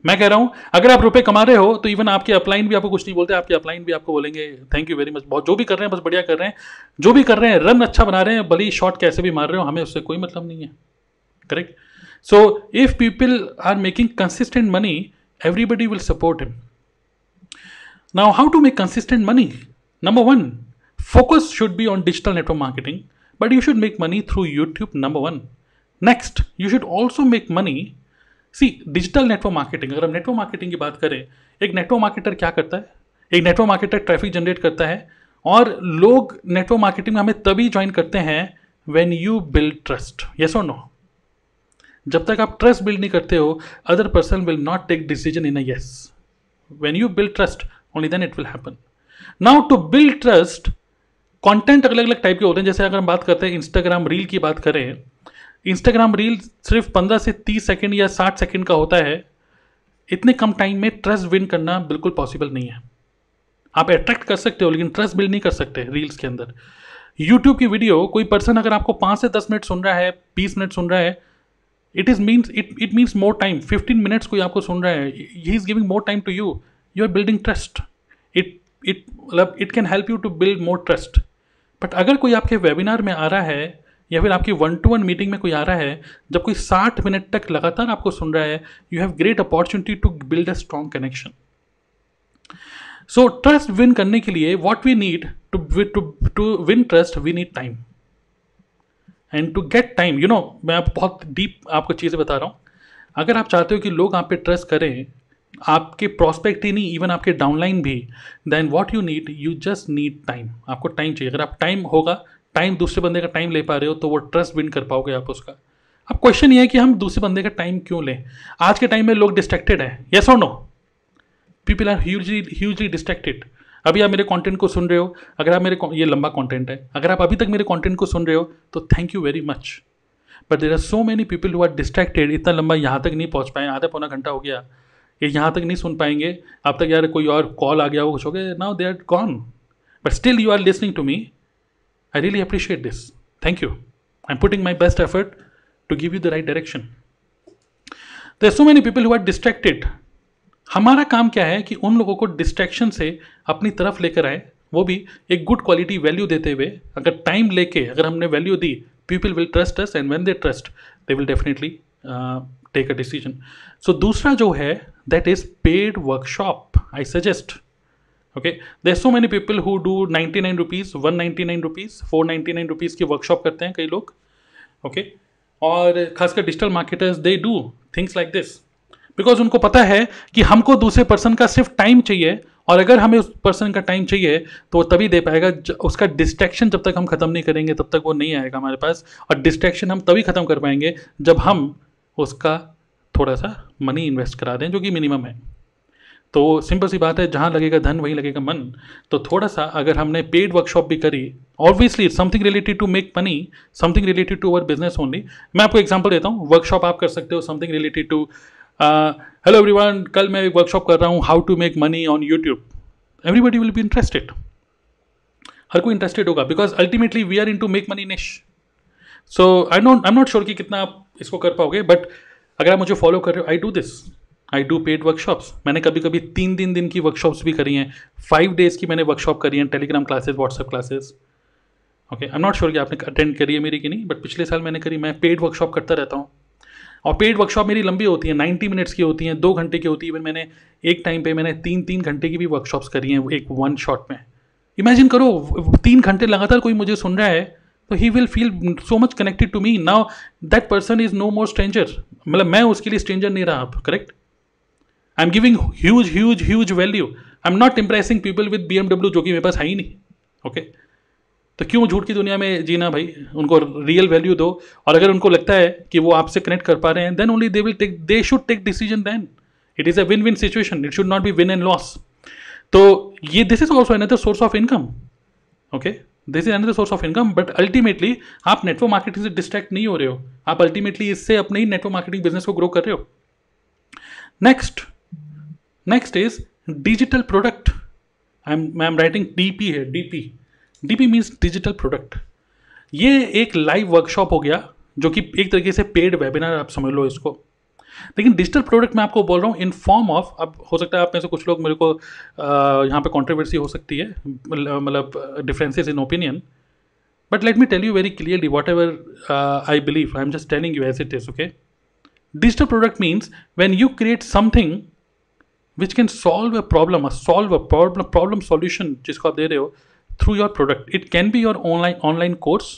मैं कह रहा हूँ, अगर आप रुपए कमा रहे हो तो इवन आपके अपलाइन भी आपको कुछ नहीं बोलते, आपके अपलाइन भी आपको बोलेंगे थैंक यू वेरी मच बहुत जो भी कर रहे हैं, बस बढ़िया कर रहे हैं। जो भी कर रहे हैं रन अच्छा बना रहे हैं भली शॉट कैसे भी मार रहे हो, हमें उससे कोई मतलब नहीं है। Correct so if people are making consistent money everybody will support him now how to make consistent money number one focus should be on digital network marketing but you should make money through YouTube number one next you should also make money see digital network marketing अगर हम नेटवर्क मार्केटिंग की बात करें, एक नेटवर्क मार्केटर क्या करता है? एक नेटवर्क मार्केटर ट्रैफ़िक जनरेट करता है और लोग नेटवर्क मार्केटिंग में हमें तभी ज्वाइन करते हैं when you build trust yes और नो जब तक आप ट्रस्ट बिल्ड नहीं करते हो other person will not take decision in a yes when you build trust only then it will happen now to build trust content अलग अलग टाइप के होते हैं। जैसे अगर हम बात करते हैं इंस्टाग्राम रील की बात करें इंस्टाग्राम रील सिर्फ़ पंद्रह से तीस सेकेंड या साठ सेकेंड का होता है। इतने कम टाइम में ट्रस्ट विन करना बिल्कुल पॉसिबल नहीं है। आप अट्रैक्ट कर सकते हो, लेकिन ट्रस्ट बिल्ड नहीं कर सकते रील्स के अंदर। यूट्यूब की वीडियो कोई पर्सन अगर आपको पाँच से दस मिनट सुन रहा है, बीस मिनट सुन रहा है it is means it it means more time fifteen minutes कोई आपको सुन रहा है he is giving more time to you you are building trust it it मतलब it can help you to build more trust but अगर कोई आपके वेबिनार में आ रहा है या फिर आपकी वन टू वन मीटिंग में कोई आ रहा है, जब कोई साठ मिनट तक लगातार आपको सुन रहा है you have great opportunity to build a strong connection so trust win करने के लिए what we need to to win trust we need time and to get time you know मैं आप बहुत डीप आपको चीज़ें बता रहा हूँ। अगर आप चाहते हो कि लोग आप पे ट्रस्ट करें, आपके प्रॉस्पेक्ट ही नहीं इवन आपके डाउनलाइन भी then what you need you just need time आपको टाइम चाहिए। अगर आप टाइम होगा टाइम दूसरे बंदे का टाइम ले पा रहे हो तो वो ट्रस्ट विन कर पाओगे आप उसका। अब क्वेश्चन ये है कि हम दूसरे बंदे का टाइम क्यों लें? आज के टाइम में लोग डिस्ट्रैक्टेड हैं। येस और no people are hugely hugely distracted अभी आप मेरे कंटेंट को सुन रहे हो, अगर आप मेरे ये लंबा कंटेंट है। अगर आप अभी तक मेरे कंटेंट को सुन रहे हो तो thank you very much but there are so many people who are distracted इतना लंबा यहाँ तक नहीं पहुँच पाए आधा पौना घंटा हो गया। ये यहाँ तक नहीं सुन पाएँगे। अब तक यार कोई और कॉल आ गया हो कुछ हो गया। Now they are gone but still you are listening to me I really appreciate this thank you I am putting my best effort to give you the right direction there so many people who are distracted हमारा काम क्या है कि उन लोगों को डिस्ट्रैक्शन से अपनी तरफ़ लेकर आए, वो भी एक गुड क्वालिटी वैल्यू देते हुए। अगर टाइम लेके अगर हमने value the people will trust us and when they trust they will definitely take a decision so दूसरा जो है that is paid workshop I suggest okay there so many people who do ninety nine rupees one ninety nine rupees four ninety nine rupees की वर्कशॉप करते हैं कई लोग। Okay okay? और खासकर digital marketers they do things like this because उनको पता है कि हमको दूसरे पर्सन का सिर्फ़ टाइम चाहिए, और अगर हमें उस पर्सन का टाइम चाहिए तो तभी दे पाएगा उसका डिस्ट्रैक्शन जब तक हम ख़त्म नहीं करेंगे, तब तक वो नहीं आएगा हमारे पास, और डिस्ट्रैक्शन हम तभी ख़त्म कर पाएँगे जब हम उसका थोड़ा सा मनी इन्वेस्ट करा दें, जो कि मिनिमम है। तो सिंपल सी बात है, जहाँ लगेगा धन, वहीं लगेगा मन। तो थोड़ा सा अगर हमने पेड वर्कशॉप भी करी obviously something related to make money something related to our business only मैं आपको एग्जांपल देता हूँ वर्कशॉप आप कर सकते हो something related to hello everyone कल मैं एक वर्कशॉप कर रहा हूँ how to make money on YouTube everybody will be interested हर कोई इंटरेस्टेड होगा because ultimately we are in to make money niche so I don't I am not sure कि कितना आप इसको कर पाओगे बट अगर आप मुझे फॉलो कर रहे हो I do this I do paid workshops मैंने कभी कभी तीन तीन दिन की वर्कशॉप्स भी करी हैं। फाइव डेज़ की मैंने वर्कशॉप करी हैं Telegram classes WhatsApp classes okay I am not sure कि आपने अटेंड करी है मेरी कि नहीं बट पिछले साल मैंने करी, मैं पेड वर्कशॉप करता रहता हूँ। और पेड वर्कशॉप मेरी लंबी होती है नाइन्टी मिनट्स की होती हैं, दो घंटे की होती है। इवन मैंने एक टाइम पे मैंने तीन तीन घंटे की भी वर्कशॉप्स करी हैं, एक वन शॉट में। इमेजिन करो, तीन घंटे लगातार कोई मुझे सुन रहा है तो he will feel so much connected to me now that person is no more stranger मतलब मैं उसके लिए स्ट्रेंजर नहीं रहा आप correct I am giving huge huge huge value I am not impressing people with be जो कि मेरे पास है ही नहीं ओके? तो क्यों झूठ की दुनिया में जीना भाई? उनको रियल वैल्यू दो। और अगर उनको लगता है कि वो आपसे कनेक्ट कर पा रहे हैं then only they will take they should take decision then it is a win win situation it should not be win and loss तो ये this is also another source of income okay this is another source of income but ultimately आप नेटवर्क मार्केटिंग से डिस्ट्रैक्ट नहीं हो रहे हो। आप अल्टीमेटली इससे अपने ही नेटवर्क मार्केटिंग बिज़नेस को ग्रो कर रहे हो। Next next is digital product I am I am writing DP है DP DP means digital product ये एक लाइव वर्कशॉप हो गया, जो कि एक तरीके से पेड वेबिनार आप समझ लो इसको। लेकिन डिजिटल प्रोडक्ट मैं आपको बोल रहा हूँ इन फॉर्म ऑफ़ अब हो सकता है आप में से कुछ लोग मेरे को यहाँ पे कंट्रोवर्सी हो सकती है मतलब differences in opinion but let me tell you very clearly whatever I believe I am just telling you as it is okay digital product means when you create something which can solve a problem, a solve a problem, problem solution जिसको आप दे रहे हो through your product. It can be your online online course,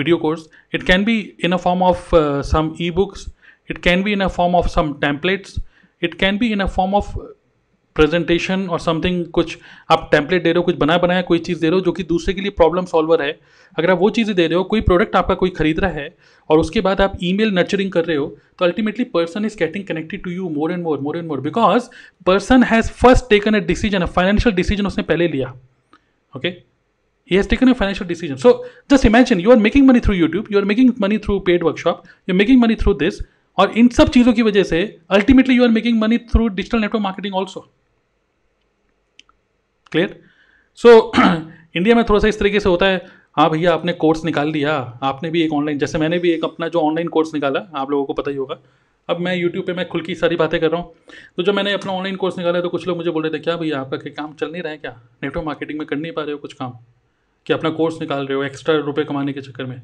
video course. It can be in a form of uh, some ebooks. It can be in a form of some templates. It can be in a form of presentation और समथिंग कुछ आप टेम्पलेट दे रहे हो, कुछ बनाया बनाया, कोई चीज़ दे रहे हो जो कि दूसरे के लिए प्रॉब्लम सॉल्वर है। अगर आप वो चीज़ें दे रहे हो, कोई प्रोडक्ट आपका कोई खरीद रहा है और उसके बाद आप ई मेल नर्चरिंग कर रहे हो तो ultimately person is getting connected to you more and more more and more because person has first taken a decision financial decision उसने पहले लिया। Okay he has taken a financial decision. So, just imagine you are making money through youtube, you are making money through paid workshop you're making money through this और इन सब चीज़ों की वजह से ultimately you are making money through digital network marketing also clear so India में थोड़ा सा इस तरीके से होता है हाँ भैया आपने कोर्स निकाल लिया आपने भी एक ऑनलाइन जैसे मैंने भी एक अपना जो ऑनलाइन कोर्स निकाला, आप लोगों को पता ही होगा। अब मैं यूट्यूब पे मैं खुल की सारी बातें कर रहा हूँ। तो जब मैंने अपना ऑनलाइन कोर्स निकाला तो कुछ लोग मुझे बोल रहे थे, क्या भैया आपका काम चल नहीं रहा है क्या? नेटवर्क मार्केटिंग में कर नहीं पा रहे हो कुछ काम? कि अपना कोर्स निकाल रहे हो एक्स्ट्रा रुपये कमाने के चक्कर में?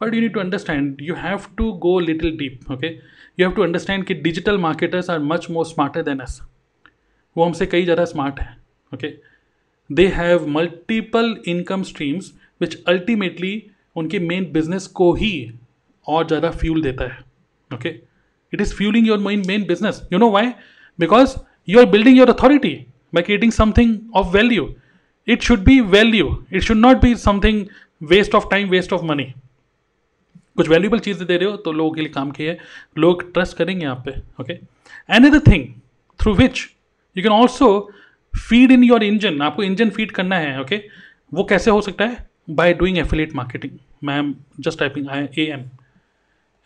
But you need to understand you have to go little deep okay you have to understand कि digital marketers are much more smarter than us वो हमसे कई ज़्यादा स्मार्ट है okay okay? They have multiple income streams which ultimately उनके मेन बिज़नेस को ही और ज़्यादा फ्यूल देता है okay it is fueling your main main business you know why because you are building your authority by creating something of value it should be value it should not be something waste of time waste of money कुछ वैल्यूबल चीज़ें दे रहे हो तो लोगों के लिए काम की है। लोग ट्रस्ट करेंगे आप पे okay any other thing through which you can also feed in your engine आपको इंजन फ़ीड करना है ओके? वो कैसे हो सकता है? By doing affiliate marketing ma'am just typing I a am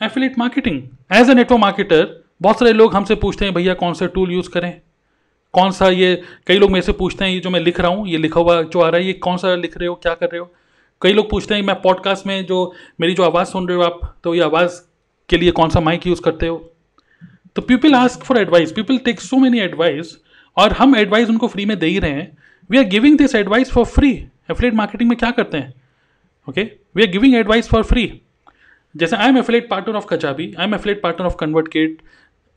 affiliate marketing as a network marketer बहुत सारे लोग हमसे पूछते हैं, भैया, कौन सा टूल यूज़ करें? कौन सा ये, कई लोग मेरे से पूछते हैं, ये जो मैं लिख रहा हूँ, ये लिखा हुआ जो आ रहा है, ये कौन सा लिख रहे हो, क्या कर रहे हो? कई लोग पूछते हैं, मैं पॉडकास्ट में जो मेरी जो आवाज़ सुन रहे हो आप तो ये आवाज़ के लिए कौन सा माइक यूज़ करते हो? तो people ask for advice people take so many advice और हम एडवाइस उनको फ्री में दे ही रहे हैं। We are giving this advice for free affiliate marketing में क्या करते हैं? Okay we are giving advice for free जैसे I am affiliate partner of Kajabi I am affiliate partner of ConvertKit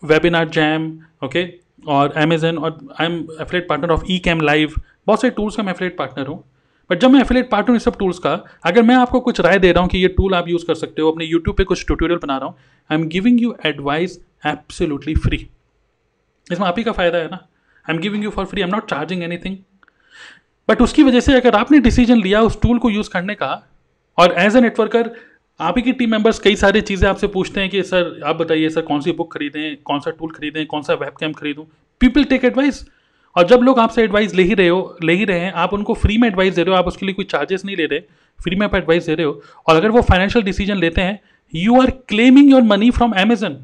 WebinarJam okay और अमेजन और I am affiliate partner of Ecamm Live बहुत सारे टूल्स का मैं एफिलेट पार्टनर हूँ। बट जब मैं एफिलेट पार्टनर इस सब टूल्स का, अगर मैं आपको कुछ राय दे रहा हूँ कि ये टूल आप यूज़ कर सकते हो, अपने यूट्यूब पे कुछ ट्यूटोरियल बना रहा हूँ I am giving you advice absolutely free इसमें आप ही का फ़ायदा है ना? I am giving you for free I am not charging anything but उसकी वजह से अगर आपने डिसीज़न लिया उस टूल को यूज़ करने का, और एज ए नेटवर्कर आप ही की टीम मेंबर्स कई सारी चीज़ें आपसे पूछते हैं कि, सर, आप बताइए, सर, कौन सी बुक खरीदें, कौन सा टूल खरीदें, कौन सा वेब कैम खरीदूँ? पीपल टेक एडवाइस और जब लोग आपसे एडवाइस ले ही रहे हो, ले ही रहे हैं, आप उनको फ्री में एडवाइस दे रहे हो, आप उसके लिए कोई चार्जेस नहीं ले रहे फ्री में आप एडवाइस दे रहे हो, और अगर वो फाइनेंशियल डिसीज़न लेते हैं you are claiming your money from Amazon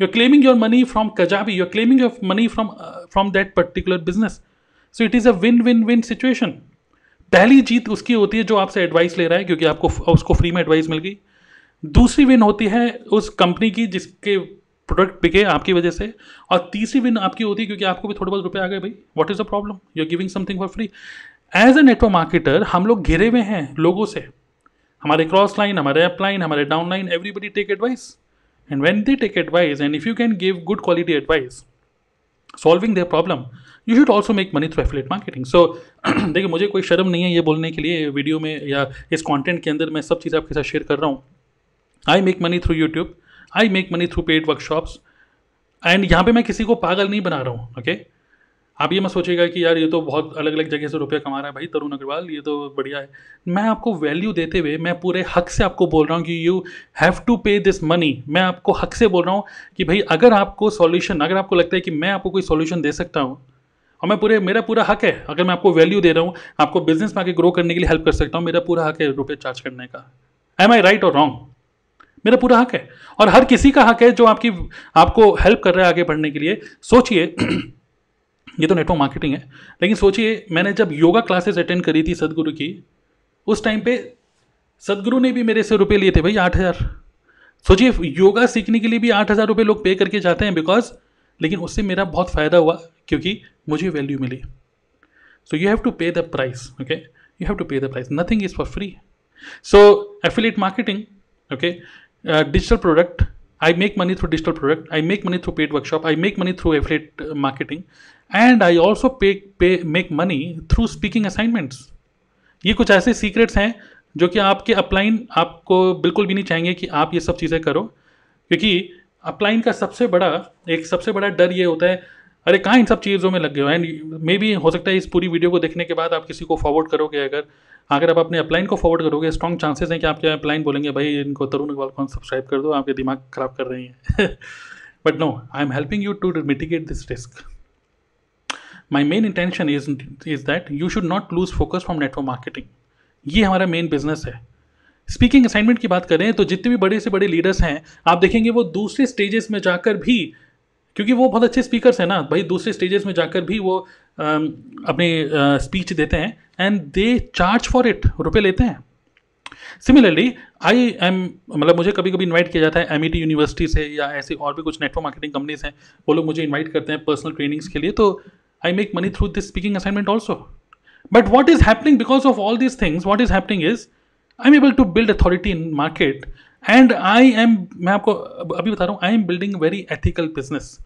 you are claiming your money from Kajabi you are claiming your money from from that particular business so it is a win win win situation पहली जीत उसकी होती है जो आपसे एडवाइस ले रहा है, क्योंकि आपको उसको फ्री में एडवाइस मिल गई। दूसरी विन होती है उस कंपनी की जिसके प्रोडक्ट बिके आपकी वजह से। और तीसरी विन आपकी होती है क्योंकि आपको भी थोड़े बहुत रुपए आ गए, भाई। What is the problem you are giving something for free as a network marketer हम लोग घिरे हुए हैं लोगों से। हमारे क्रॉस लाइन हमारे अप लाइन हमारे downline everybody take advice and when they take advice, and if you can give good quality advice, solving their problem you should also make money through affiliate marketing so देखिए मुझे कोई शर्म नहीं है ये बोलने के लिए वीडियो में या इस कॉन्टेंट के अंदर मैं सब चीज़ आपके साथ शेयर कर रहा हूँ। I make money through YouTube I make money through paid workshops and यहाँ पे मैं किसी को पागल नहीं बना रहा हूँ ओके okay? आप ये मत सोचिएगा कि यार ये तो बहुत अलग अलग जगह से रुपया कमा रहा है भाई, तरुण अग्रवाल, ये तो बढ़िया है। मैं आपको वैल्यू देते हुए, मैं पूरे हक से आपको बोल रहा हूँ कि you have to pay this money मैं आपको हक से बोल रहा हूँ कि भाई, अगर आपको सॉल्यूशन अगर आपको लगता है कि मैं आपको कोई सॉल्यूशन दे सकता हूँ, और मैं पूरे, मेरा पूरा हक है, अगर मैं आपको वैल्यू दे रहा हूँ, आपको बिज़नेस में आके ग्रो करने के लिए हेल्प कर सकता हूँ, मेरा पूरा हक है रुपये चार्ज करने का। एम आई राइट और रॉन्ग मेरा पूरा हक है। और हर किसी का हक है जो आपकी, आपको हेल्प कर रहा है आगे बढ़ने के लिए। सोचिए ये तो नेटवर्क मार्केटिंग है। लेकिन सोचिए मैंने जब योगा क्लासेस अटेंड करी थी सदगुरु की उस टाइम पे सदगुरु ने भी मेरे से रुपए लिए थे भाई आठ हज़ार। सोचिए योगा सीखने के लिए भी आठ हज़ार रुपये लोग पे करके जाते हैं बिकॉज़ लेकिन उससे मेरा बहुत फ़ायदा हुआ क्योंकि मुझे value milli. So you have to pay the price okay you have to pay the price nothing is for free so affiliate marketing okay digital product make money through digital product. I make money through paid workshop. I make money through affiliate uh, marketing. And I also pay pay make money through speaking assignments ये कुछ ऐसे सीक्रेट्स हैं जो कि आपके अपलाइन आपको बिल्कुल भी नहीं चाहेंगे कि आप ये सब चीज़ें करो। क्योंकि अपलाइन का सबसे बड़ा, एक सबसे बड़ा डर ये होता है, अरे कहाँ इन सब चीज़ों में लग गए हो? एंड मे भी हो सकता है इस पूरी वीडियो को देखने के बाद आप किसी को फॉरवर्ड करोगे अगर अगर आप अपने अपलाइन को फॉरवर्ड करोगे स्ट्रॉन्ग चांसेस हैं कि आपके अपलाइन बोलेंगे, भाई इनको तरुण अग्रवाल कौन सब्सक्राइब कर दो, आपके दिमाग खराब कर रही हैं। But no I am helping you to mitigate this risk my main intention is is that you should not lose focus from network marketing ये हमारा मेन बिज़नेस है। स्पीकिंग असाइनमेंट की बात करें तो जितने भी बड़े से बड़े लीडर्स हैं, आप देखेंगे वो दूसरे स्टेजेस में जाकर भी, क्योंकि वो बहुत अच्छे स्पीकर्स हैं ना, भाई दूसरे स्टेजेस में जाकर भी वो अपनी स्पीच देते हैं and they charge for it रुपये लेते हैं। सिमिलरली आई एम मतलब मुझे कभी कभी इनवाइट किया जाता है एम ई टी यूनिवर्सिटी से या ऐसी और भी कुछ नेटवर्क मार्केटिंग कंपनीज़ हैं, वो लोग मुझे इन्वाइट करते हैं पर्सनल ट्रेनिंग्स के लिए तो make money through this speaking assignment also but what is happening because of all these things what is happening is I am able to build authority in market and I am मैं आपको अभी बता रहा हूँ I am building very ethical business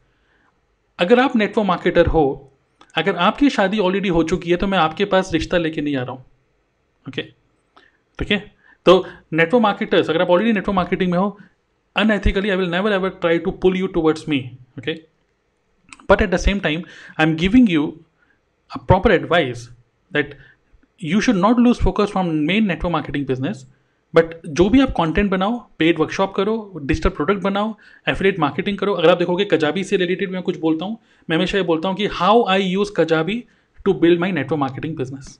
अगर आप नेटवर्क मार्केटर हो, अगर आपकी शादी ऑलरेडी हो चुकी है तो मैं आपके पास रिश्ता लेके नहीं आ रहा हूँ। ओके ठीक है? तो नेटवर्क मार्केटर्स अगर आप ऑलरेडी नेटवर्क मार्केटिंग में हो unethically I will never ever try to pull you towards me okay but at the same time I am giving you a proper advice that you should not lose focus from main network marketing business but जो भी आप कंटेंट बनाओ पेड वर्कशॉप करो डिजिटल प्रोडक्ट बनाओ एफिलेट मार्केटिंग करो, अगर आप देखोगे कजाबी से रिलेटेड मैं कुछ बोलता हूँ, मैं हमेशा ये बोलता हूँ कि how I use Kajabi to build my network marketing business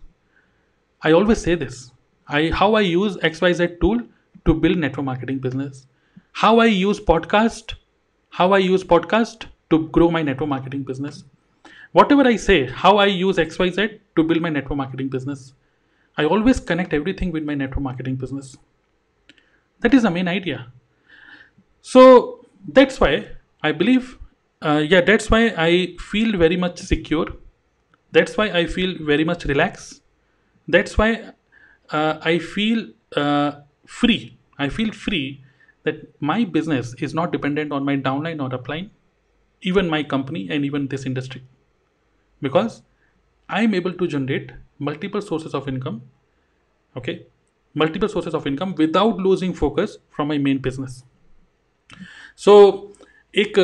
I always say this I how I use X Y Z tool to build network marketing business how I use podcast how I use podcast to grow my network marketing business. Whatever I say, how I use XYZ to build my network marketing business, I always connect everything with my network marketing business. That is the main idea. So that's why I believe, uh, yeah, that's why I feel very much secure. That's why I feel very much relaxed. That's why uh, I feel uh, free. I feel free that my business is not dependent on my downline or upline. Even my company and even this industry. Because I am able to generate multiple sources of income okay multiple sources of income without losing focus from my main business so एक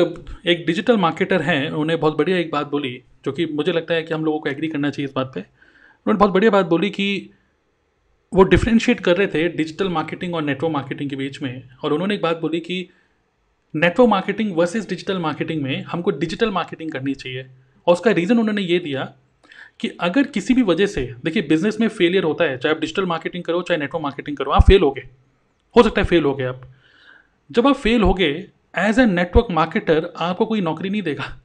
एक डिजिटल मार्केटर हैं उन्होंने बहुत बढ़िया एक बात बोली जो कि मुझे लगता है कि हम लोगों को एग्री करना चाहिए इस बात पे उन्होंने बहुत बढ़िया बात बोली कि वो डिफ्रेंशिएट कर रहे थे डिजिटल मार्केटिंग और नेटवर्क मार्केटिंग के बीच में और उन्होंने एक बात बोली कि network marketing versus digital marketing में हमको डिजिटल मार्केटिंग करनी चाहिए। और उसका रीज़न उन्होंने ये दिया कि अगर किसी भी वजह से, देखिए बिज़नेस में फेलियर होता है, चाहे आप डिजिटल मार्केटिंग करो, चाहे नेटवर्क मार्केटिंग करो, आप फेल हो गए। हो सकता है फेल हो गए आप। जब आप फेल हो गए एज ए नेटवर्क मार्केटर आपको कोई नौकरी नहीं देगा।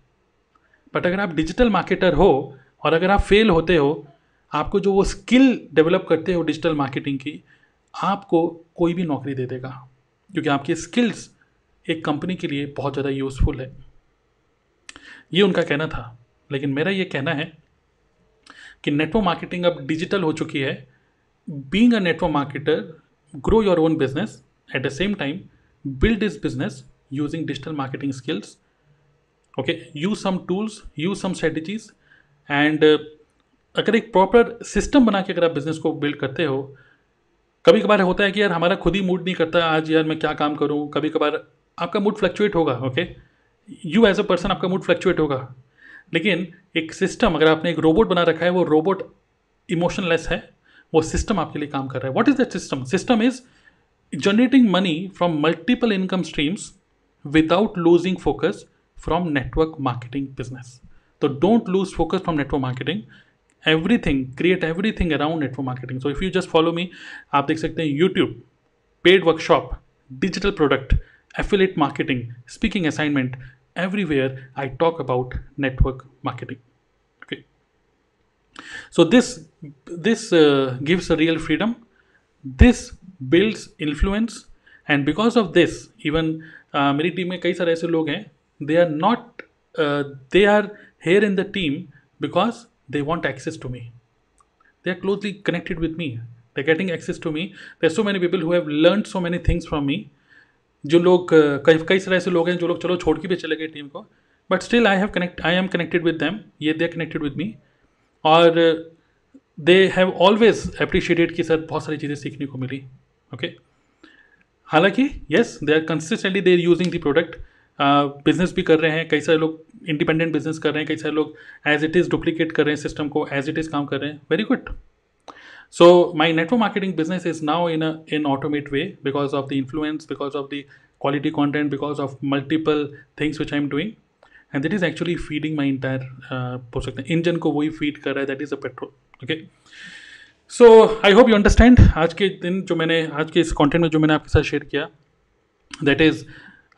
बट अगर आप डिजिटल मार्केटर हो, और अगर आप फेल होते हो, आपको जो वो स्किल डेवलप करते हो डिजिटल मार्केटिंग की, आपको कोई भी नौकरी दे देगा। क्योंकि आपकी स्किल्स एक कंपनी के लिए बहुत ज़्यादा यूज़फुल है। ये उनका कहना था, लेकिन मेरा ये कहना है कि नेटवर्क मार्केटिंग अब डिजिटल हो चुकी है। Being a network marketer grow your own business at the same time build is business using digital marketing skills okay use some tools use some strategies and अगर एक प्रॉपर सिस्टम बना के अगर आप बिज़नेस को बिल्ड करते हो कभी कभार होता है कि यार हमारा खुद ही मूड नहीं करता, आज यार मैं क्या काम करूँ? कभी कभार आपका मूड फ्लक्चुएट होगा okay you as a person आपका मूड फ्लक्चुएट होगा। लेकिन एक सिस्टम अगर आपने एक रोबोट बना रखा है, वो रोबोट इमोशनलेस है, वो सिस्टम आपके लिए काम कर रहा है। What is that system system is generating money from multiple income streams without losing focus from network marketing business तो don't lose focus from network marketing everything create everything around network marketing so if you just follow me आप देख सकते हैं YouTube paid workshop digital product Affiliate marketing speaking assignment everywhere I talk about network marketing. Okay. So this this uh, gives a real freedom. This builds influence, and because of this, even uh, मेरी टीम में कई सारे ऐसे लोग हैं they are not uh, they are here in the team because they want access to me. They are closely connected with me. They're getting access to me. There are so many people who have learned so many things from me जो लोग, कई कई सारे ऐसे लोग हैं जो लोग, चलो छोड़ के भी चले गए टीम को but still I have connect I am connected with them ये दे कनेक्टेड विद मी और दे हैव ऑलवेज अप्रिशिएटेड कि सर बहुत सारी चीज़ें सीखने को मिली ओके? हालाँकि yes they are consistently they are using the product business भी कर रहे हैं, कई सारे लोग इंडिपेंडेंट बिज़नेस कर रहे हैं, कई सारे लोग एज इट इज़ डुप्लीकेट कर रहे हैं सिस्टम को एज इट इज़ काम कर रहे हैं. Very good So my network marketing business is now in a in automate way because of the influence, because of the quality content, because of multiple things which I'm doing. And that is actually feeding my entire uh, engine को वही feed कर रहा है that is a petrol. Okay. So I hope you understand आज के दिन जो मैंने आज के इस कंटेंट में जो मैंने आपके साथ शेयर किया दैट इज़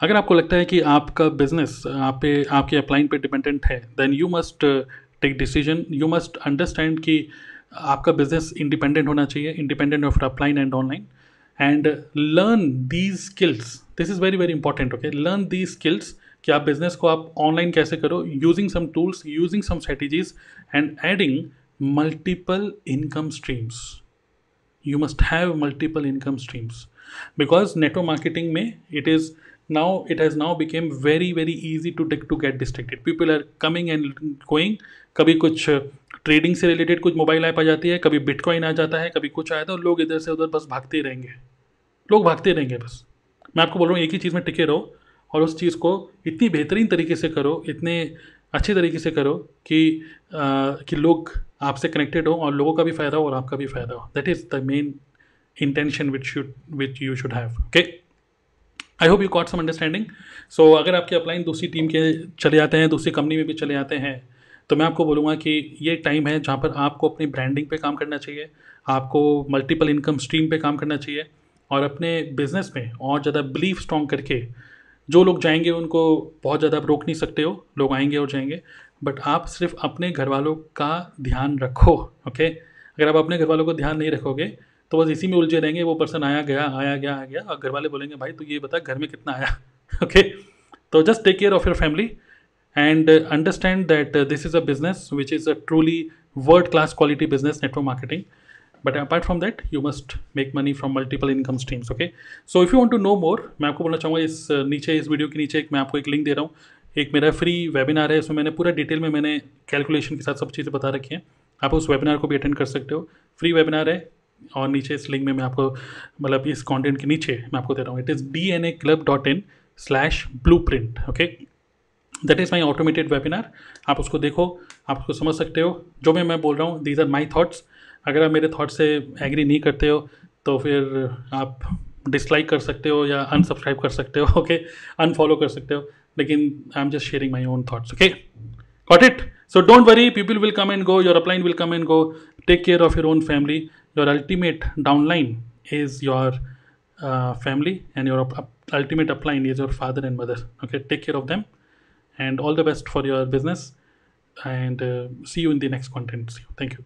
अगर आपको लगता है कि आपका बिज़नेस आप पे आपके अप्लाइन पे डिपेंडेंट है then you must take decision you must understand कि आपका बिज़नेस इंडिपेंडेंट होना चाहिए independent of upline and online and learn these skills this is very very important okay learn these skills कि आप बिज़नेस को आप ऑनलाइन कैसे करो using some tools using some strategies and adding multiple income streams you must have multiple income streams because network marketing में it is now it has now become very very easy to to get distracted. People are coming and going. कभी कुछ ट्रेडिंग से रिलेटेड कुछ मोबाइल ऐप आ जाती है कभी बिटकॉइन आ जाता है कभी कुछ आया था और लोग इधर से उधर बस भागते ही रहेंगे। लोग भागते रहेंगे बस। मैं आपको बोल रहा हूँ एक ही चीज़ में टिके रहो और उस चीज़ को इतनी बेहतरीन तरीके से करो इतने अच्छे तरीके से करो कि आ, कि लोग आपसे कनेक्टेड हो और लोगों का भी फ़ायदा हो और आपका भी फ़ायदा हो। That is the main intention which should which you should have okay I hope you got some understanding so अगर आपके अपलाइन दूसरी टीम के चले जाते हैं, दूसरी कंपनी में भी चले जाते हैं तो मैं आपको बोलूँगा कि ये टाइम है जहाँ पर आपको अपनी ब्रांडिंग पे काम करना चाहिए, आपको मल्टीपल इनकम स्ट्रीम पे काम करना चाहिए, और अपने बिज़नेस में और ज़्यादा बिलीव स्ट्रॉन्ग करके जो लोग जाएँगे उनको बहुत ज़्यादा आप रोक नहीं सकते हो, लोग आएँगे और जाएँगे बट आप सिर्फ़ अपने घर वालों का ध्यान रखो ओके अगर आप अपने घर वालों को ध्यान नहीं रखोगे तो बस इसी में उलझे रहेंगे, वो पर्सन आया गया आया गया आ गया। और घर वाले बोलेंगे, भाई तो ये बता, घर में कितना आया? ओके तो just take care of your family and understand that this is a business which is a truly world class quality business network marketing but apart from that you must make money from multiple income streams okay so if you want to know more मैं आपको बोलना चाहूँगा, इस, नीचे, इस वीडियो के नीचे एक मैं आपको एक लिंक दे रहा हूँ। एक मेरा फ्री वेबिनार है इसमें मैंने पूरा डिटेल में मैंने कैलकुलेशन के साथ सब चीज़ें बता रखी हैं। आप उस वेबिनार को भी अटेंड कर सकते हो। फ्री वेबिनार है और नीचे इस लिंक में मैं आपको मतलब इस कंटेंट के नीचे मैं आपको दे रहा हूँ। It is D N A club dot in slash blueprint okay that is my automated webinar आप उसको देखो आप उसको समझ सकते हो। जो मैं मैं बोल रहा हूँ दीज आर माई थाट्स अगर आप मेरे थॉट से एग्री नहीं करते हो तो फिर आप डिसलाइक कर सकते हो या अनसब्सक्राइब कर सकते हो ओके अनफॉलो कर सकते हो। लेकिन I am just sharing my own thoughts okay Got it? So don't worry, people will come and go, your upline will come and go. Take care of your own family. Your ultimate downline is your uh, family, and your up- ultimate upline is your father and mother. Okay, take care of them, and all the best for your business. And uh, see you in the next content. Thank you.